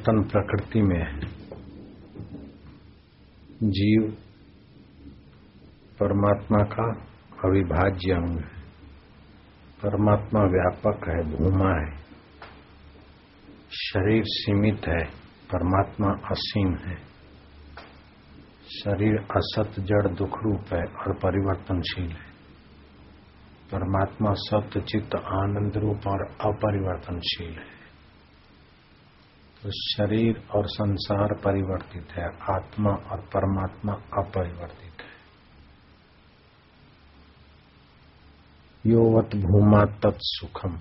परिवर्तन प्रकृति में है। जीव परमात्मा का अविभाज्य अंग है। परमात्मा व्यापक है, भूमा है। शरीर सीमित है, परमात्मा असीम है। शरीर असत, जड़, दुख रूप है और परिवर्तनशील है। परमात्मा सत्य, चित्त, आनंद रूप और अपरिवर्तनशील है। शरीर और संसार परिवर्तित है। आत्मा और परमात्मा अपरिवर्तित है। योवत भूमा तत्सुखम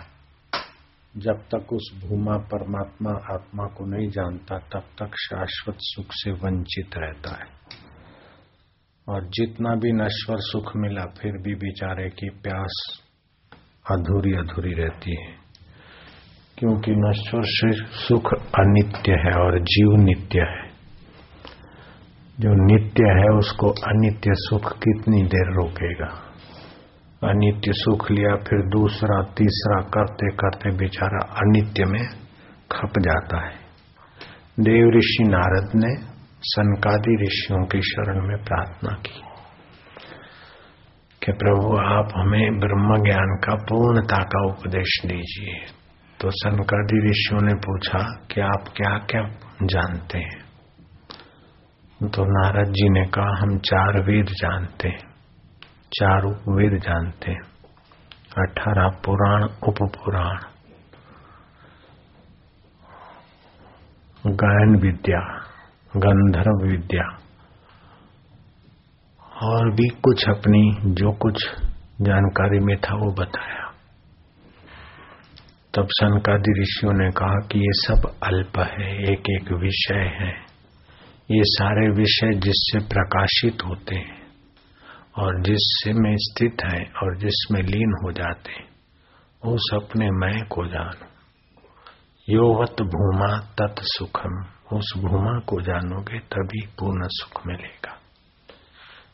जब तक उस भूमा परमात्मा आत्मा को नहीं जानता, तब तक शाश्वत सुख से वंचित रहता है। और जितना भी नश्वर सुख मिला, फिर भी बेचारे की प्यास अधूरी अधूरी रहती है। क्योंकि नश्वर सुख अनित्य है और जीव नित्य है। जो नित्य है, उसको अनित्य सुख कितनी देर रोकेगा? अनित्य सुख लिया, फिर दूसरा, तीसरा करते करते बेचारा अनित्य में खप जाता है। देव ऋषि नारद ने सनकादि ऋषियों की शरण में प्रार्थना की कि प्रभु, आप हमें ब्रह्म ज्ञान का पूर्णता का उपदेश दीजिए। तो सनकादि ऋषियों ने पूछा कि आप क्या क्या जानते हैं? तो नारद जी ने कहा, हम चार वेद जानते हैं। चार वेद जानते हैं। अठारह पुराण उप पुराण गायन विद्या, गंधर्व विद्या। और भी कुछ अपनी, जो कुछ जानकारी में था, वो बताया। तब सनकादि ऋषियों ने कहा कि ये सब अल्प है एक एक विषय है। ये सारे विषय जिससे प्रकाशित होते हैं और जिससे में स्थित है और जिसमें लीन हो जाते हैं उस अपने मैं को जानो। योवत भूमा तत् सुखम, उस भूमा को जानोगे तभी पूर्ण सुख मिलेगा।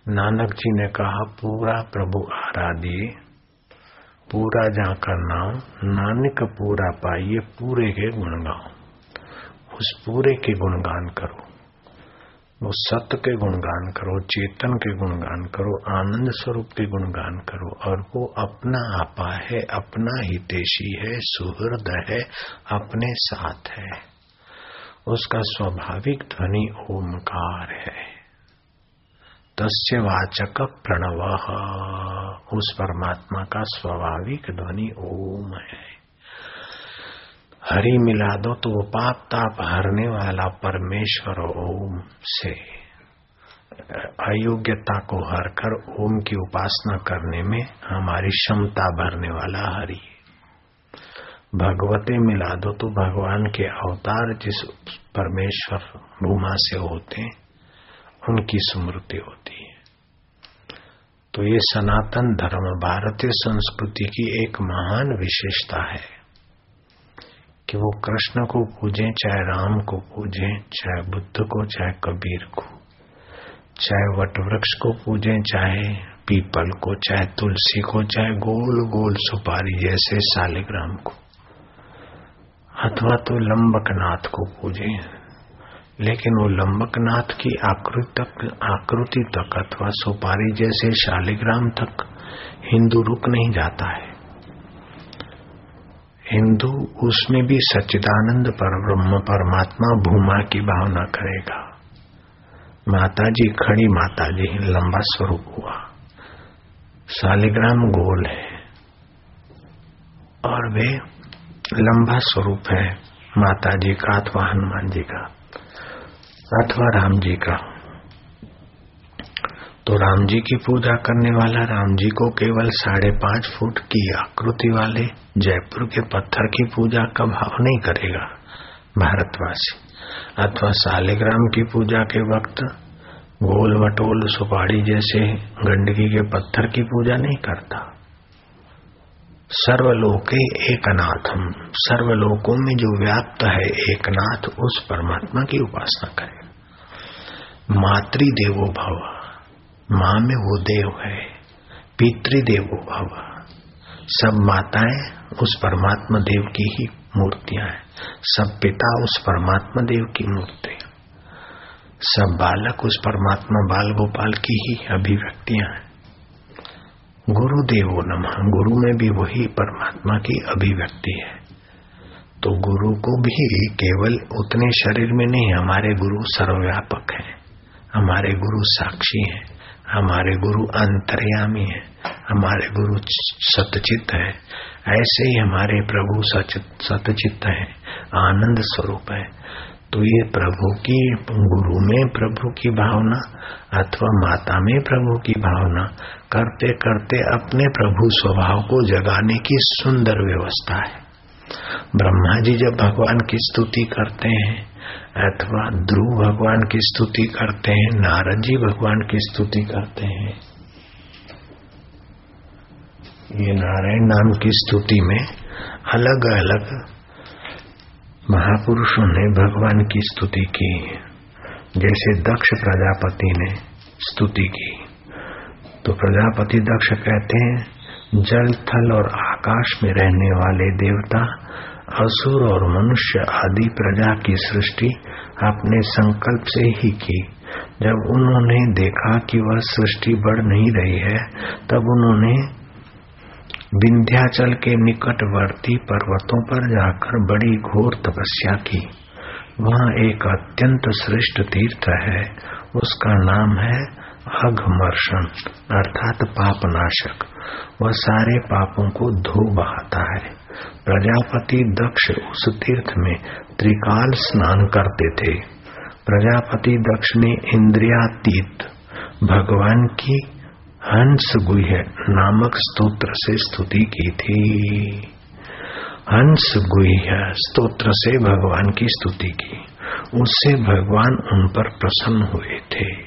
नानक जी ने कहा, पूरा प्रभु आराधिए पूरा जाकर नाम नानक पूरा पाइए, पूरे के गुण गाओ उस पूरे के गुणगान करो। वो सत्य के गुणगान करो, चेतन के गुणगान करो, आनंद स्वरूप के गुणगान करो, और वो अपना आपा है, अपना हितेशी है, सुहृद है, अपने साथ है। उसका स्वाभाविक ध्वनि ओमकार है। तस्य वाचक प्रणव। उस परमात्मा का स्वाभाविक ध्वनि ओम है। हरि मिला दो तो वो पाप ताप हरने वाला परमेश्वर ओम से। अयोग्यता को हरकर ओम की उपासना करने में हमारी क्षमता भरने वाला हरि। भगवते मिला दो तो भगवान के अवतार जिस परमेश्वर भूमा से होते हैं उनकी स्मृति होती है। तो ये सनातन धर्म भारतीय संस्कृति की एक महान विशेषता है कि वो कृष्ण को पूजें, चाहे राम को पूजें, चाहे बुद्ध को, चाहे कबीर को, चाहे वटवृक्ष को पूजें, चाहे पीपल को, चाहे तुलसी को, चाहे गोल गोल सुपारी जैसे शालिग्राम को, अथवा तो लंबकनाथ को पूजे। लेकिन वो लंबकनाथ की आकृति तक आकृति तक अथवा सुपारी जैसे शालिग्राम तक हिंदू रुक नहीं जाता है। हिंदू उसमें भी सच्चिदानंद पर, ब्रह्म परमात्मा भूमा की भावना करेगा। माता जी खड़ी माता जी लंबा स्वरूप हुआ। शालिग्राम गोल है। और वे लंबा स्वरूप है माता जी का अथवा हनुमान जी का। अथवा राम जी का। तो राम जी की पूजा करने वाला राम जी को केवल साढ़े पाँच फुट की आकृति वाले जयपुर के पत्थर की पूजा का भाव नहीं करेगा, भारतवासी। अथवा सालेग्राम की पूजा के वक्त गोल वटोल सुपाड़ी जैसे गंडकी के पत्थर की पूजा नहीं करता। सर्वलोके एकनाथम, सर्वलोकों में जो व्याप्त है एकनाथ, उस परमात्मा की उपासना करें मातृ देवो भव माँ में वो देव है पितृदेवो भव सब माताएँ उस परमात्मा देव की ही मूर्तियाँ हैं। सब पिता उस परमात्मा देव की मूर्ति सब बालक उस परमात्मा बाल गोपाल की ही अभिव्यक्तियाँ हैं। गुरुदेवो नमः, गुरु में भी वही परमात्मा की अभिव्यक्ति है। तो गुरु को भी केवल उतने शरीर में नहीं, हमारे गुरु सर्वव्यापक है। हमारे गुरु साक्षी है, हमारे गुरु अंतर्यामी है, हमारे गुरु सतचित है। ऐसे ही हमारे प्रभु सतचित है, आनंद स्वरूप है। तो ये प्रभु की गुरु में प्रभु की भावना अथवा माता में प्रभु की भावना करते करते अपने प्रभु स्वभाव को जगाने की सुंदर व्यवस्था है। ब्रह्मा जी जब भगवान की स्तुति करते हैं अथवा ध्रुव भगवान की स्तुति करते हैं, नारद जी भगवान की स्तुति करते हैं। ये नारायण नाम की स्तुति में अलग अलग महापुरुषों ने भगवान की स्तुति की। जैसे दक्ष प्रजापति ने स्तुति की। तो प्रजापति दक्ष कहते हैं, जल, थल और आकाश में रहने वाले देवता असुर और मनुष्य आदि प्रजा की सृष्टि अपने संकल्प से ही की। जब उन्होंने देखा कि वह सृष्टि बढ़ नहीं रही है, तब उन्होंने विंध्याचल के निकटवर्ती पर्वतों पर जाकर बड़ी घोर तपस्या की। वहाँ एक अत्यंत श्रेष्ठ तीर्थ है। उसका नाम है अघमर्षण, अर्थात पापनाशक। वह सारे पापों को धो बहाता है। प्रजापति दक्ष उस तीर्थ में त्रिकाल स्नान करते थे। प्रजापति दक्ष ने इंद्रियातीत, भगवान की हंस गुह्य नामक स्तोत्र से स्तुति की थी। हंस गुह्य स्तोत्र से भगवान की स्तुति की। उससे भगवान उन पर प्रसन्न हुए थे।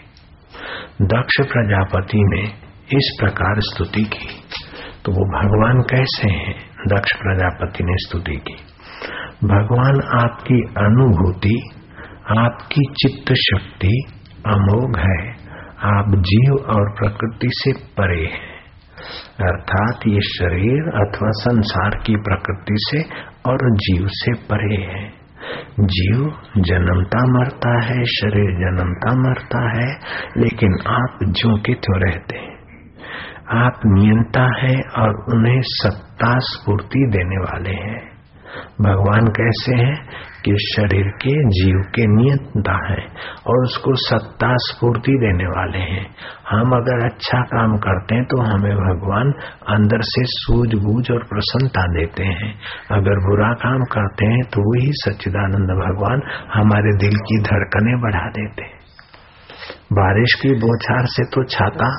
दक्ष प्रजापति ने इस प्रकार स्तुति की। तो वो भगवान कैसे हैं? दक्ष प्रजापति ने स्तुति की। भगवान आपकी अनुभूति, आपकी चित्त शक्ति अमोघ है। आप जीव और प्रकृति से परे हैं। अर्थात ये शरीर अथवा संसार की प्रकृति से और जीव से परे है। जीव जन्मता मरता है, शरीर जन्मता मरता है, लेकिन आप जो के त्यों रहते हैं। आप नियंता है और उन्हें सत्ता स्फूर्ति देने वाले हैं। भगवान कैसे हैं कि शरीर के, जीव के नियंता है और उसको सत्ता स्फूर्ति देने वाले हैं। हम अगर अच्छा काम करते हैं तो हमें भगवान अंदर से सूझबूझ और प्रसन्नता देते हैं। अगर बुरा काम करते हैं तो वही सच्चिदानंद भगवान हमारे दिल की धड़कने बढ़ा देते हैं। बारिश की बौछार से तो छाता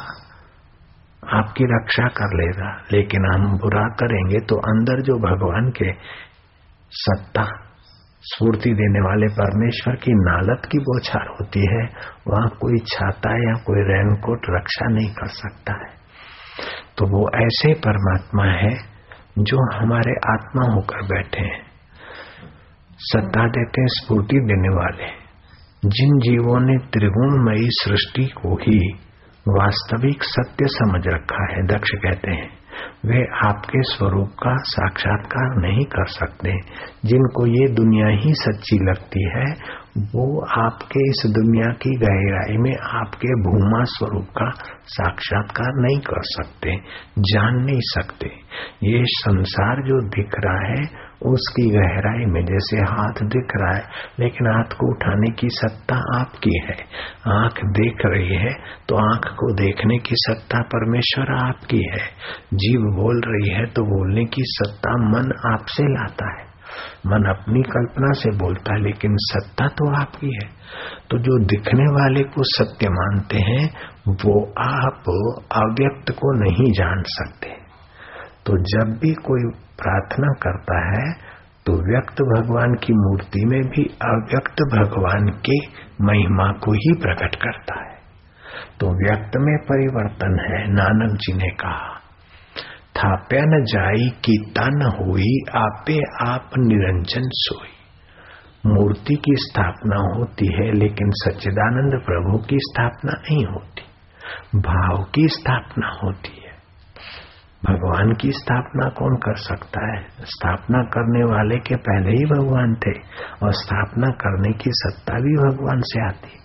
आपकी रक्षा कर लेगा, लेकिन हम बुरा करेंगे तो अंदर जो भगवान के सत्ता, स्फूर्ति देने वाले परमेश्वर की नालत की बौछार होती है, वहाँ कोई छाता या कोई रेनकोट रक्षा नहीं कर सकता है। तो वो ऐसे परमात्मा है जो हमारे आत्मा होकर बैठे हैं। सत्ता देते, स्फूर्ति देने वाले, जिन जीवों ने त्रिगुणमयी सृष्टि को ही वास्तविक सत्य समझ रखा है, दक्ष कहते हैं। वे आपके स्वरूप का साक्षात्कार नहीं कर सकते। जिनको ये दुनिया ही सच्ची लगती है, वो आपके इस दुनिया की गहराई में आपके भूमा स्वरूप का साक्षात्कार नहीं कर सकते, जान नहीं सकते। ये संसार जो दिख रहा है उसकी गहराई में जैसे हाथ दिख रहा है, लेकिन हाथ को उठाने की सत्ता आपकी है। आँख देख रही है तो आँख को देखने की सत्ता परमेश्वर आपकी है। जीव बोल रही है तो बोलने की सत्ता मन आपसे लाता है। मन अपनी कल्पना से बोलता है, लेकिन सत्ता तो आपकी है। तो जो दिखने वाले को सत्य मानते हैं, वो आप अव्यक्त को नहीं जान सकते। तो जब भी कोई प्रार्थना करता है तो व्यक्त भगवान की मूर्ति में भी अव्यक्त भगवान के महिमा को ही प्रकट करता है। तो व्यक्त में परिवर्तन है, नानक जी ने कहा। थाप्या न जाई की तन हुई, आपे आप निरंजन सोई। मूर्ति की स्थापना होती है, लेकिन सच्चिदानंद प्रभु की स्थापना नहीं होती। भाव की स्थापना होती भगवान की स्थापना कौन कर सकता है? स्थापना करने वाले के पहले ही भगवान थे और स्थापना करने की सत्ता भी भगवान से आती।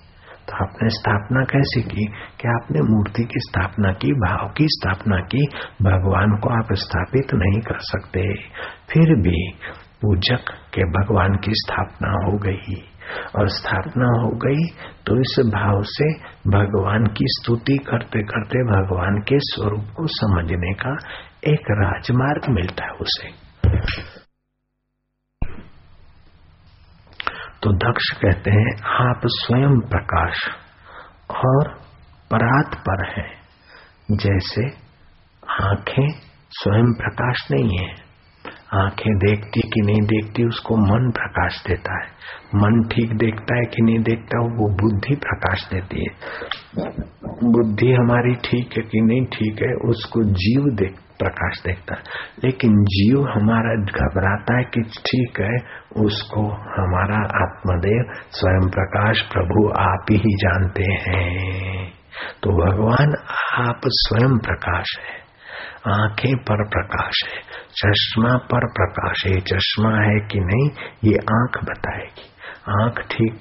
तो आपने स्थापना कैसे की? कि आपने मूर्ति की स्थापना की, भाव की स्थापना की? भगवान को आप स्थापित नहीं कर सकते। फिर भी पूजक के भगवान की स्थापना हो गई। और स्थापना हो गई तो इस भाव से भगवान की स्तुति करते करते भगवान के स्वरूप को समझने का एक राजमार्ग मिलता है उसे। तो दक्ष कहते हैं, आप स्वयं प्रकाश और परात पर है, जैसे आँखें स्वयं प्रकाश नहीं है। आँखें देखती कि नहीं देखती, उसको मन प्रकाश देता है। मन ठीक देखता है कि नहीं देखता, वो बुद्धि प्रकाश देती है। बुद्धि हमारी ठीक है कि नहीं ठीक है, उसको जीव देख, प्रकाश देखता है। लेकिन जीव हमारा घबराता है कि ठीक है, उसको हमारा आत्मदेव स्वयं प्रकाश प्रभु आप ही जानते हैं। तो भगवान आप स्वयं प्रकाश है। आँखें पर प्रकाश है, चश्मा पर प्रकाश है चश्मा है कि नहीं, ये आँख बताएगी। आँख ठीक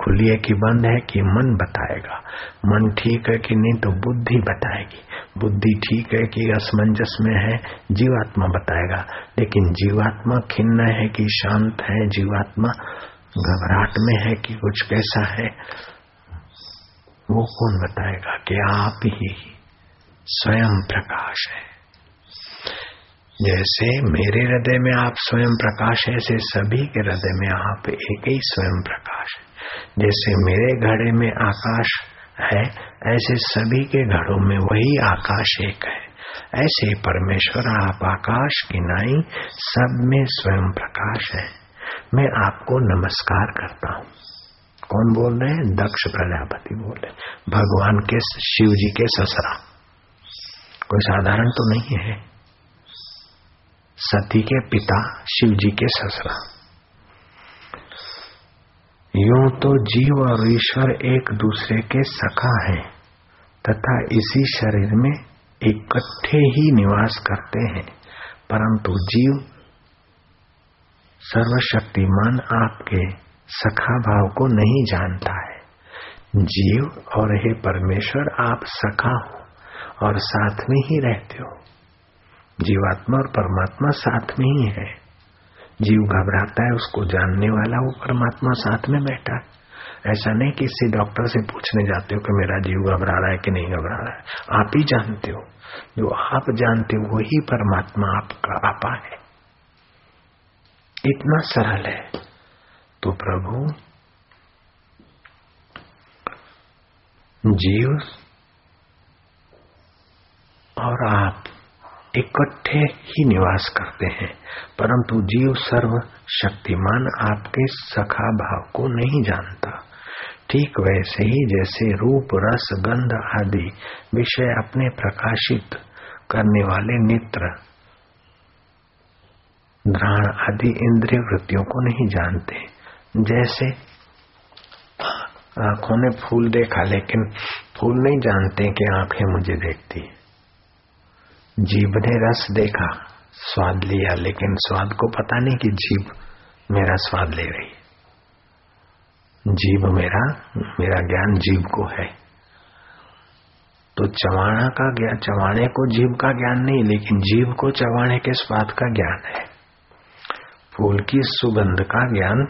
खुली है कि बंद है कि मन बताएगा। मन ठीक है कि नहीं तो बुद्धि बताएगी। बुद्धि ठीक है कि असमंजस में है, जीवात्मा बताएगा। लेकिन जीवात्मा खिन्न है कि शांत है, जीवात्मा घबराहट में है कि कुछ कैसा है, वो कौन बताएगा कि आप ही स्वयं प्रकाश है। जैसे मेरे हृदय में आप स्वयं प्रकाश है, ऐसे सभी के हृदय में आप एक ही स्वयं प्रकाश है। जैसे मेरे घड़े में आकाश है, ऐसे सभी के घड़ों में वही आकाश एक है। ऐसे परमेश्वर, आप आकाश की नाई, सब में स्वयं प्रकाश है। मैं आपको नमस्कार करता हूँ। कौन बोल रहे हैं? दक्ष प्रजापति बोल रहे भगवान के, शिव जी के ससरा कोई साधारण तो नहीं है? सती के पिता शिव जी के ससरा। यूँ तो जीव और ईश्वर एक दूसरे के सखा हैं, तथा इसी शरीर में इकट्ठे ही निवास करते हैं, परंतु जीव सर्वशक्तिमान आपके सखा भाव को नहीं जानता है। जीव और हे परमेश्वर, आप सखा हो और साथ में ही रहते हो। जीवात्मा और परमात्मा साथ में ही है। जीव घबराता है, उसको जानने वाला वो परमात्मा साथ में बैठा है। ऐसा नहीं कि इससे डॉक्टर से पूछने जाते हो कि मेरा जीव घबरा रहा है कि नहीं घबरा रहा है। आप ही जानते हो। जो आप जानते हो, वही परमात्मा आपका आपा है। इतना सरल है। तो प्रभु, जीव और आप इकट्ठे ही निवास करते हैं, परंतु जीव सर्व शक्तिमान आपके सखा भाव को नहीं जानता। ठीक वैसे ही जैसे रूप, रस, गंध आदि विषय अपने प्रकाशित करने वाले नेत्र, घ्राण आदि इंद्रिय वृत्तियों को नहीं जानते। जैसे आँखों ने फूल देखा, लेकिन फूल नहीं जानते कि आँखें मुझे देखती। है जीभ ने रस देखा, स्वाद लिया, लेकिन स्वाद को पता नहीं कि जीभ मेरा स्वाद ले रही। जीभ मेरा मेरा ज्ञान जीव को है। तो चवाणा का ज्ञान, चवाणे को जीव का ज्ञान नहीं, लेकिन जीव को चवाणे के स्वाद का ज्ञान है। फूल की सुगंध का ज्ञान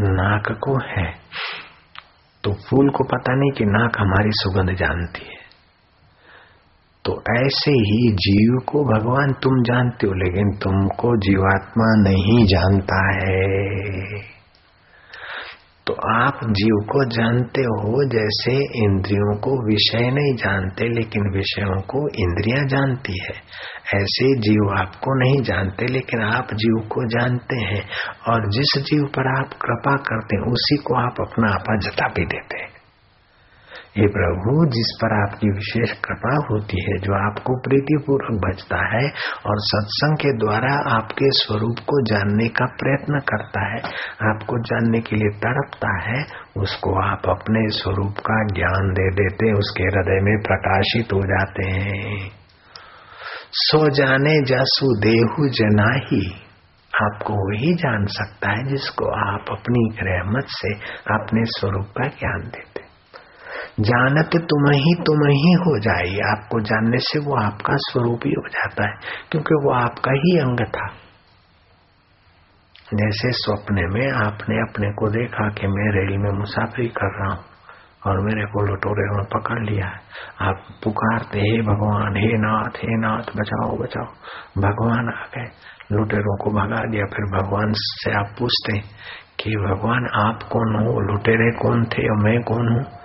नाक को है। तो फूल को पता नहीं कि नाक हमारी सुगंध जानती है। तो ऐसे ही जीव को भगवान तुम जानते हो, लेकिन तुमको जीवात्मा नहीं जानता है। तो आप जीव को जानते हो जैसे इंद्रियों को विषय नहीं जानते, लेकिन विषयों को इंद्रियाँ जानती है। ऐसे जीव आपको नहीं जानते, लेकिन आप जीव को जानते हैं। और जिस जीव पर आप कृपा करते हैं, उसी को आप अपना आपा जता भी देते हैं। हे प्रभु, जिस पर आपकी विशेष कृपा होती है, जो आपको प्रीतिपूर्वक बचता है और सत्संग के द्वारा आपके स्वरूप को जानने का प्रयत्न करता है, आपको जानने के लिए तड़पता है, उसको आप अपने स्वरूप का ज्ञान दे देते, उसके हृदय में प्रकाशित हो जाते हैं। सो जाने जसु देहु जनाही, आपको वही जान सकता है जिसको आप अपनी रहमत से, अपने स्वरूप का ज्ञान देते। जानत तुम ही तुम ही हो जाए। आपको जानने से वो आपका स्वरूप ही हो जाता है, क्योंकि वो आपका ही अंग था। जैसे स्वप्न में आपने अपने को देखा कि मैं रेल में मुसाफरी कर रहा हूँ और मेरे को लुटोरे में पकड़ लिया। है आप पुकारते, हे भगवान, हे नाथ हे नाथ, बचाओ बचाओ। भगवान आ गए, लुटेरों को भगा दिया। फिर भगवान से आप पूछते कि, भगवान, आप कौन हो? लुटेरे कौन थे और मैं कौन हूँ?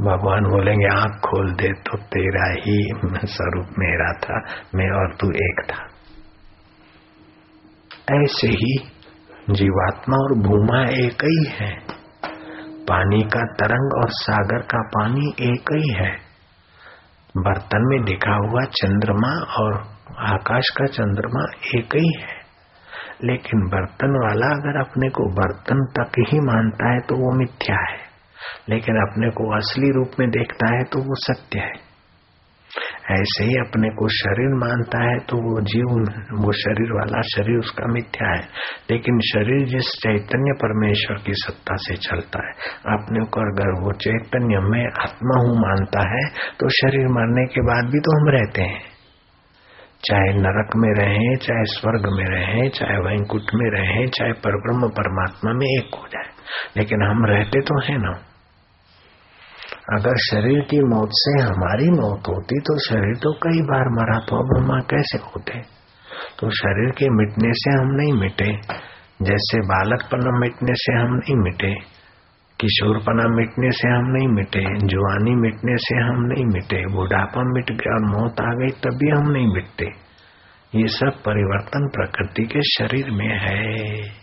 भगवान बोलेंगे, आँख खोल दे तो तेरा ही स्वरूप मेरा था, मैं और तू एक था। ऐसे ही जीवात्मा और भूमा एक ही है। पानी का तरंग और सागर का पानी एक ही है। बर्तन में दिखा हुआ चंद्रमा और आकाश का चंद्रमा एक ही है। लेकिन बर्तन वाला अगर अपने को बर्तन तक ही मानता है तो वो मिथ्या है। लेकिन अपने को असली रूप में देखता है तो वो सत्य है। ऐसे ही अपने को शरीर मानता है तो वो जीव, वो शरीर वाला शरीर उसका मिथ्या है। लेकिन शरीर जिस चैतन्य परमेश्वर की सत्ता से चलता है, अपने को अगर वो चैतन्य में आत्मा हूँ मानता है तो शरीर मरने के बाद भी तो हम रहते हैं। चाहे नरक में रहें, चाहे स्वर्ग में रहें, चाहे वैंकुट में रहें, चाहे परब्रह्म परमात्मा में एक हो जाए। लेकिन हम रहते तो हैं ना। अगर शरीर की मौत से हमारी मौत होती तो शरीर तो कई बार मरा तो अब हम कैसे होते? तो शरीर के मिटने से हम नहीं मिटे। जैसे बालकपना मिटने से हम नहीं मिटे, किशोरपना मिटने से हम नहीं मिटे जुआनी मिटने से हम नहीं मिटे, बुढ़ापा मिट गया और मौत आ गई, तभी हम नहीं मिटते। ये सब परिवर्तन प्रकृति के शरीर में है।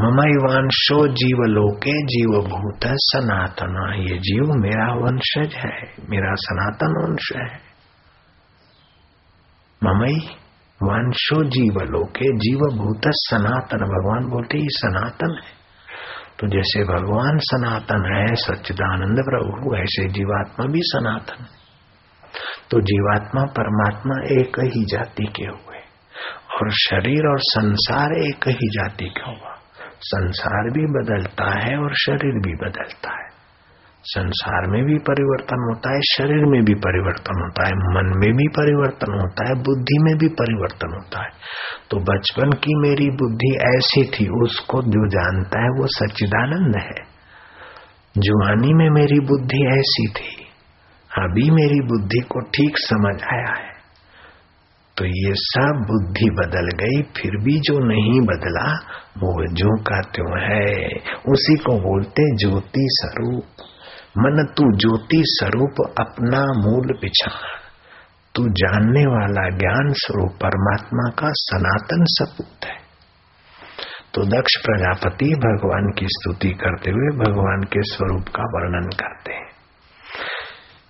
ममैवांशो जीव लोके जीव भूत सनातन। ये जीव मेरा वंशज है, मेरा सनातन वंश है। ममई वंशो जीव लोके जीव भूत सनातन। भगवान बोलते ही सनातन है। तो जैसे भगवान सनातन है, सच्चिदानंद प्रभु, ऐसे जीवात्मा भी सनातन है। तो जीवात्मा परमात्मा एक ही जाति के हुए, और शरीर और संसार एक ही जाति का हुआ। संसार भी बदलता है और शरीर भी बदलता है। संसार में भी परिवर्तन होता है, शरीर में भी परिवर्तन होता है, मन में भी परिवर्तन होता है, बुद्धि में भी परिवर्तन होता है। तो बचपन की मेरी बुद्धि ऐसी थी, उसको जो जानता है वो सच्चिदानंद है। जुआनी में मेरी बुद्धि ऐसी थी, अभी मेरी बुद्धि को ठीक समझ आया है। तो ये सब बुद्धि बदल गई, फिर भी जो नहीं बदला, वो जो का त्यों है, उसी को बोलते ज्योति स्वरूप। मन तू ज्योति स्वरूप, अपना मूल पिछाड़ तू जानने वाला ज्ञान स्वरूप, परमात्मा का सनातन सपूत है। तो दक्ष प्रजापति भगवान की स्तुति करते हुए भगवान के स्वरूप का वर्णन करते हैं।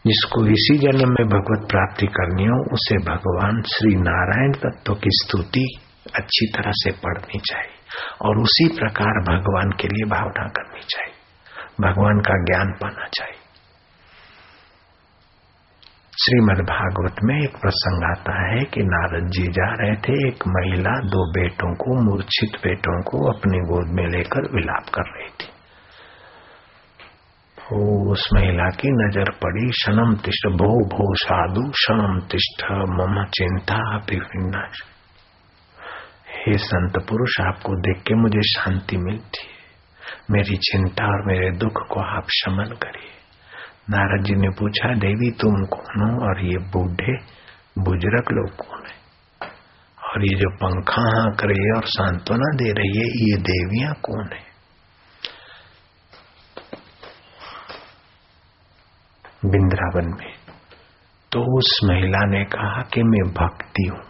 जिसको इसी जन्म में भगवत प्राप्ति करनी हो, उसे भगवान श्री नारायण तत्व की स्तुति अच्छी तरह से पढ़नी चाहिए और उसी प्रकार भगवान के लिए भावना करनी चाहिए। भगवान का ज्ञान पाना चाहिए। श्रीमद भागवत में एक प्रसंग आता है कि नारद जी जा रहे थे, एक महिला दो बेटों को, मूर्छित बेटों को अपनी गोद में लेकर विलाप कर रही थी। उस महिला की नज़र पड़ी। शनम तिष्ठ, भो भो, साधु, शनम तिष्ठ, मम चिंता विनाश। हे संत पुरुष, आपको देख के मुझे शांति मिलती है। मेरी चिंता और मेरे दुख को आप शमन करिए। नारद जी ने पूछा, देवी, तुम कौन हो और ये बूढ़े बुज़ुर्ग लोग कौन है? और ये जो पंखा है और सांत्वना दे रही है, ये देवियाँ कौन है? वृंदावन में। तो उस महिला ने कहा कि मैं भक्ति हूँ।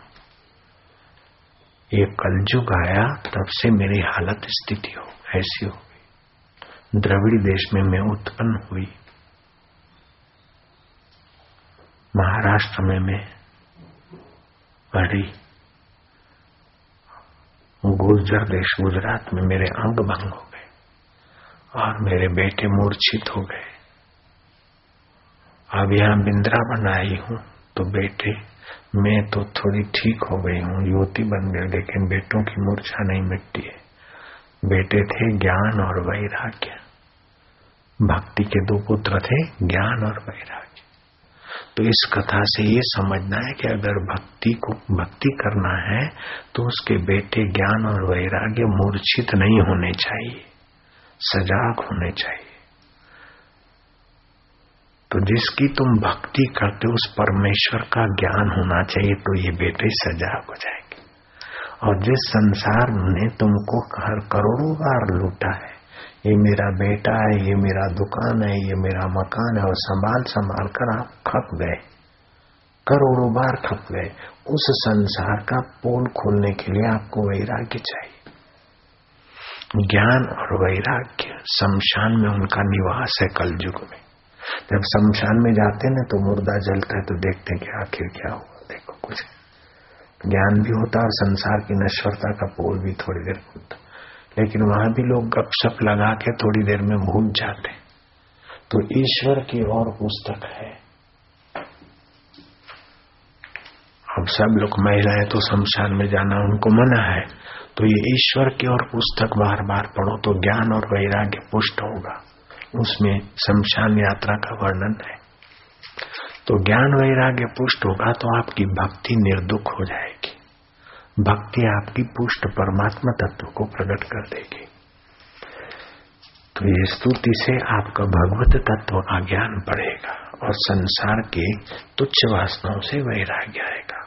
ये कलजुग आया, तब से मेरी हालत स्थिति हो, ऐसी हो गई। द्रविड़ देश में मैं उत्पन्न हुई। महाराष्ट्र में मैं पढ़ी। गुर्जर देश गुजरात में मेरे अंग भंग हो गए और मेरे बेटे मूर्छित हो गए। अब यहाँ बिंद्रा बनाई हूँ तो बेटे, मैं तो थोड़ी ठीक हो गई हूँ, युवती बन गई, लेकिन बेटों की मूर्छा नहीं मिटती है। बेटे थे ज्ञान और वैराग्य। भक्ति के दो पुत्र थे, ज्ञान और वैराग्य। तो इस कथा से ये समझना है कि अगर भक्ति को, भक्ति करना है तो उसके बेटे ज्ञान और वैराग्य मूर्छित नहीं होने चाहिए, सजाग होने चाहिए। तो जिसकी तुम भक्ति करते उस परमेश्वर का ज्ञान होना चाहिए तो ये बेटे सजा हो जाएगी। और जिस संसार ने तुमको हर करोड़ों बार लूटा है, ये मेरा बेटा है, ये मेरा दुकान है, ये मेरा मकान है, और संभाल संभाल कर आप खप गए, करोड़ों बार खप गए, उस संसार का पोल खोलने के लिए आपको वैराग्य चाहिए। ज्ञान और वैराग्य, शमशान में उनका निवास है कलयुग में। जब शमशान में जाते ना तो मुर्दा जलता है तो देखते हैं कि आखिर क्या हुआ। देखो, कुछ ज्ञान भी होता और संसार की नश्वरता का पोल भी थोड़ी देर होता लेकिन वहाँ भी लोग गपशप लगा के थोड़ी देर में भूल जाते तो ईश्वर की और पुस्तक है। अब सब लोग महिलाएँ तो शमशान में जाना उनको मना है। तो ये ईश्वर की और पुस्तक बार बार पढ़ो तो ज्ञान और वैराग्य पुष्ट होगा। उसमें शमशान यात्रा का वर्णन है। तो ज्ञान वैराग्य पुष्ट होगा तो आपकी भक्ति निर्दुख हो जाएगी। भक्ति आपकी पुष्ट परमात्मा तत्व को प्रकट कर देगी। तो ये स्तुति से आपका भगवत तत्व का ज्ञान बढ़ेगा और संसार के तुच्छ वासनाओं से वैराग्य आएगा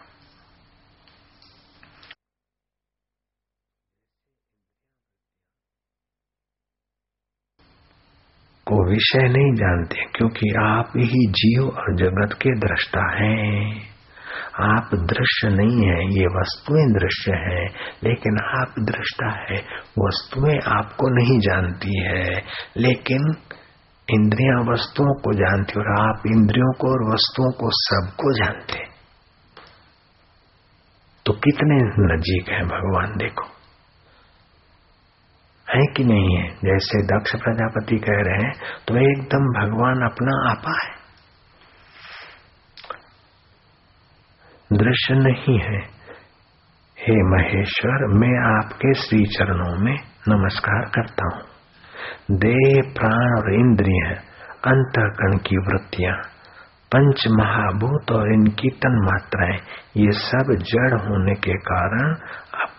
को विषय नहीं जानते, क्योंकि आप ही जीव और जगत के दृष्टा हैं। आप दृश्य नहीं है, ये वस्तुएँ दृश्य है, लेकिन आप दृष्टा है। वस्तुएँ आपको नहीं जानती है, लेकिन इंद्रियाँ वस्तुओं को जानती और आप इंद्रियों को और वस्तुओं को सबको जानते तो कितने नजीक है भगवान, देखो। है कि नहीं है? जैसे दक्ष प्रजापति कह रहे हैं तो एकदम भगवान अपना आपा है। दृश्य नहीं है। हे महेश्वर, मैं आपके श्री चरणों में नमस्कार करता हूँ। देह, प्राण और इंद्रिय, अंतकरण की वृत्तियाँ, पंच महाभूत और इनकी तन मात्राएँ ये सब जड़ होने के कारण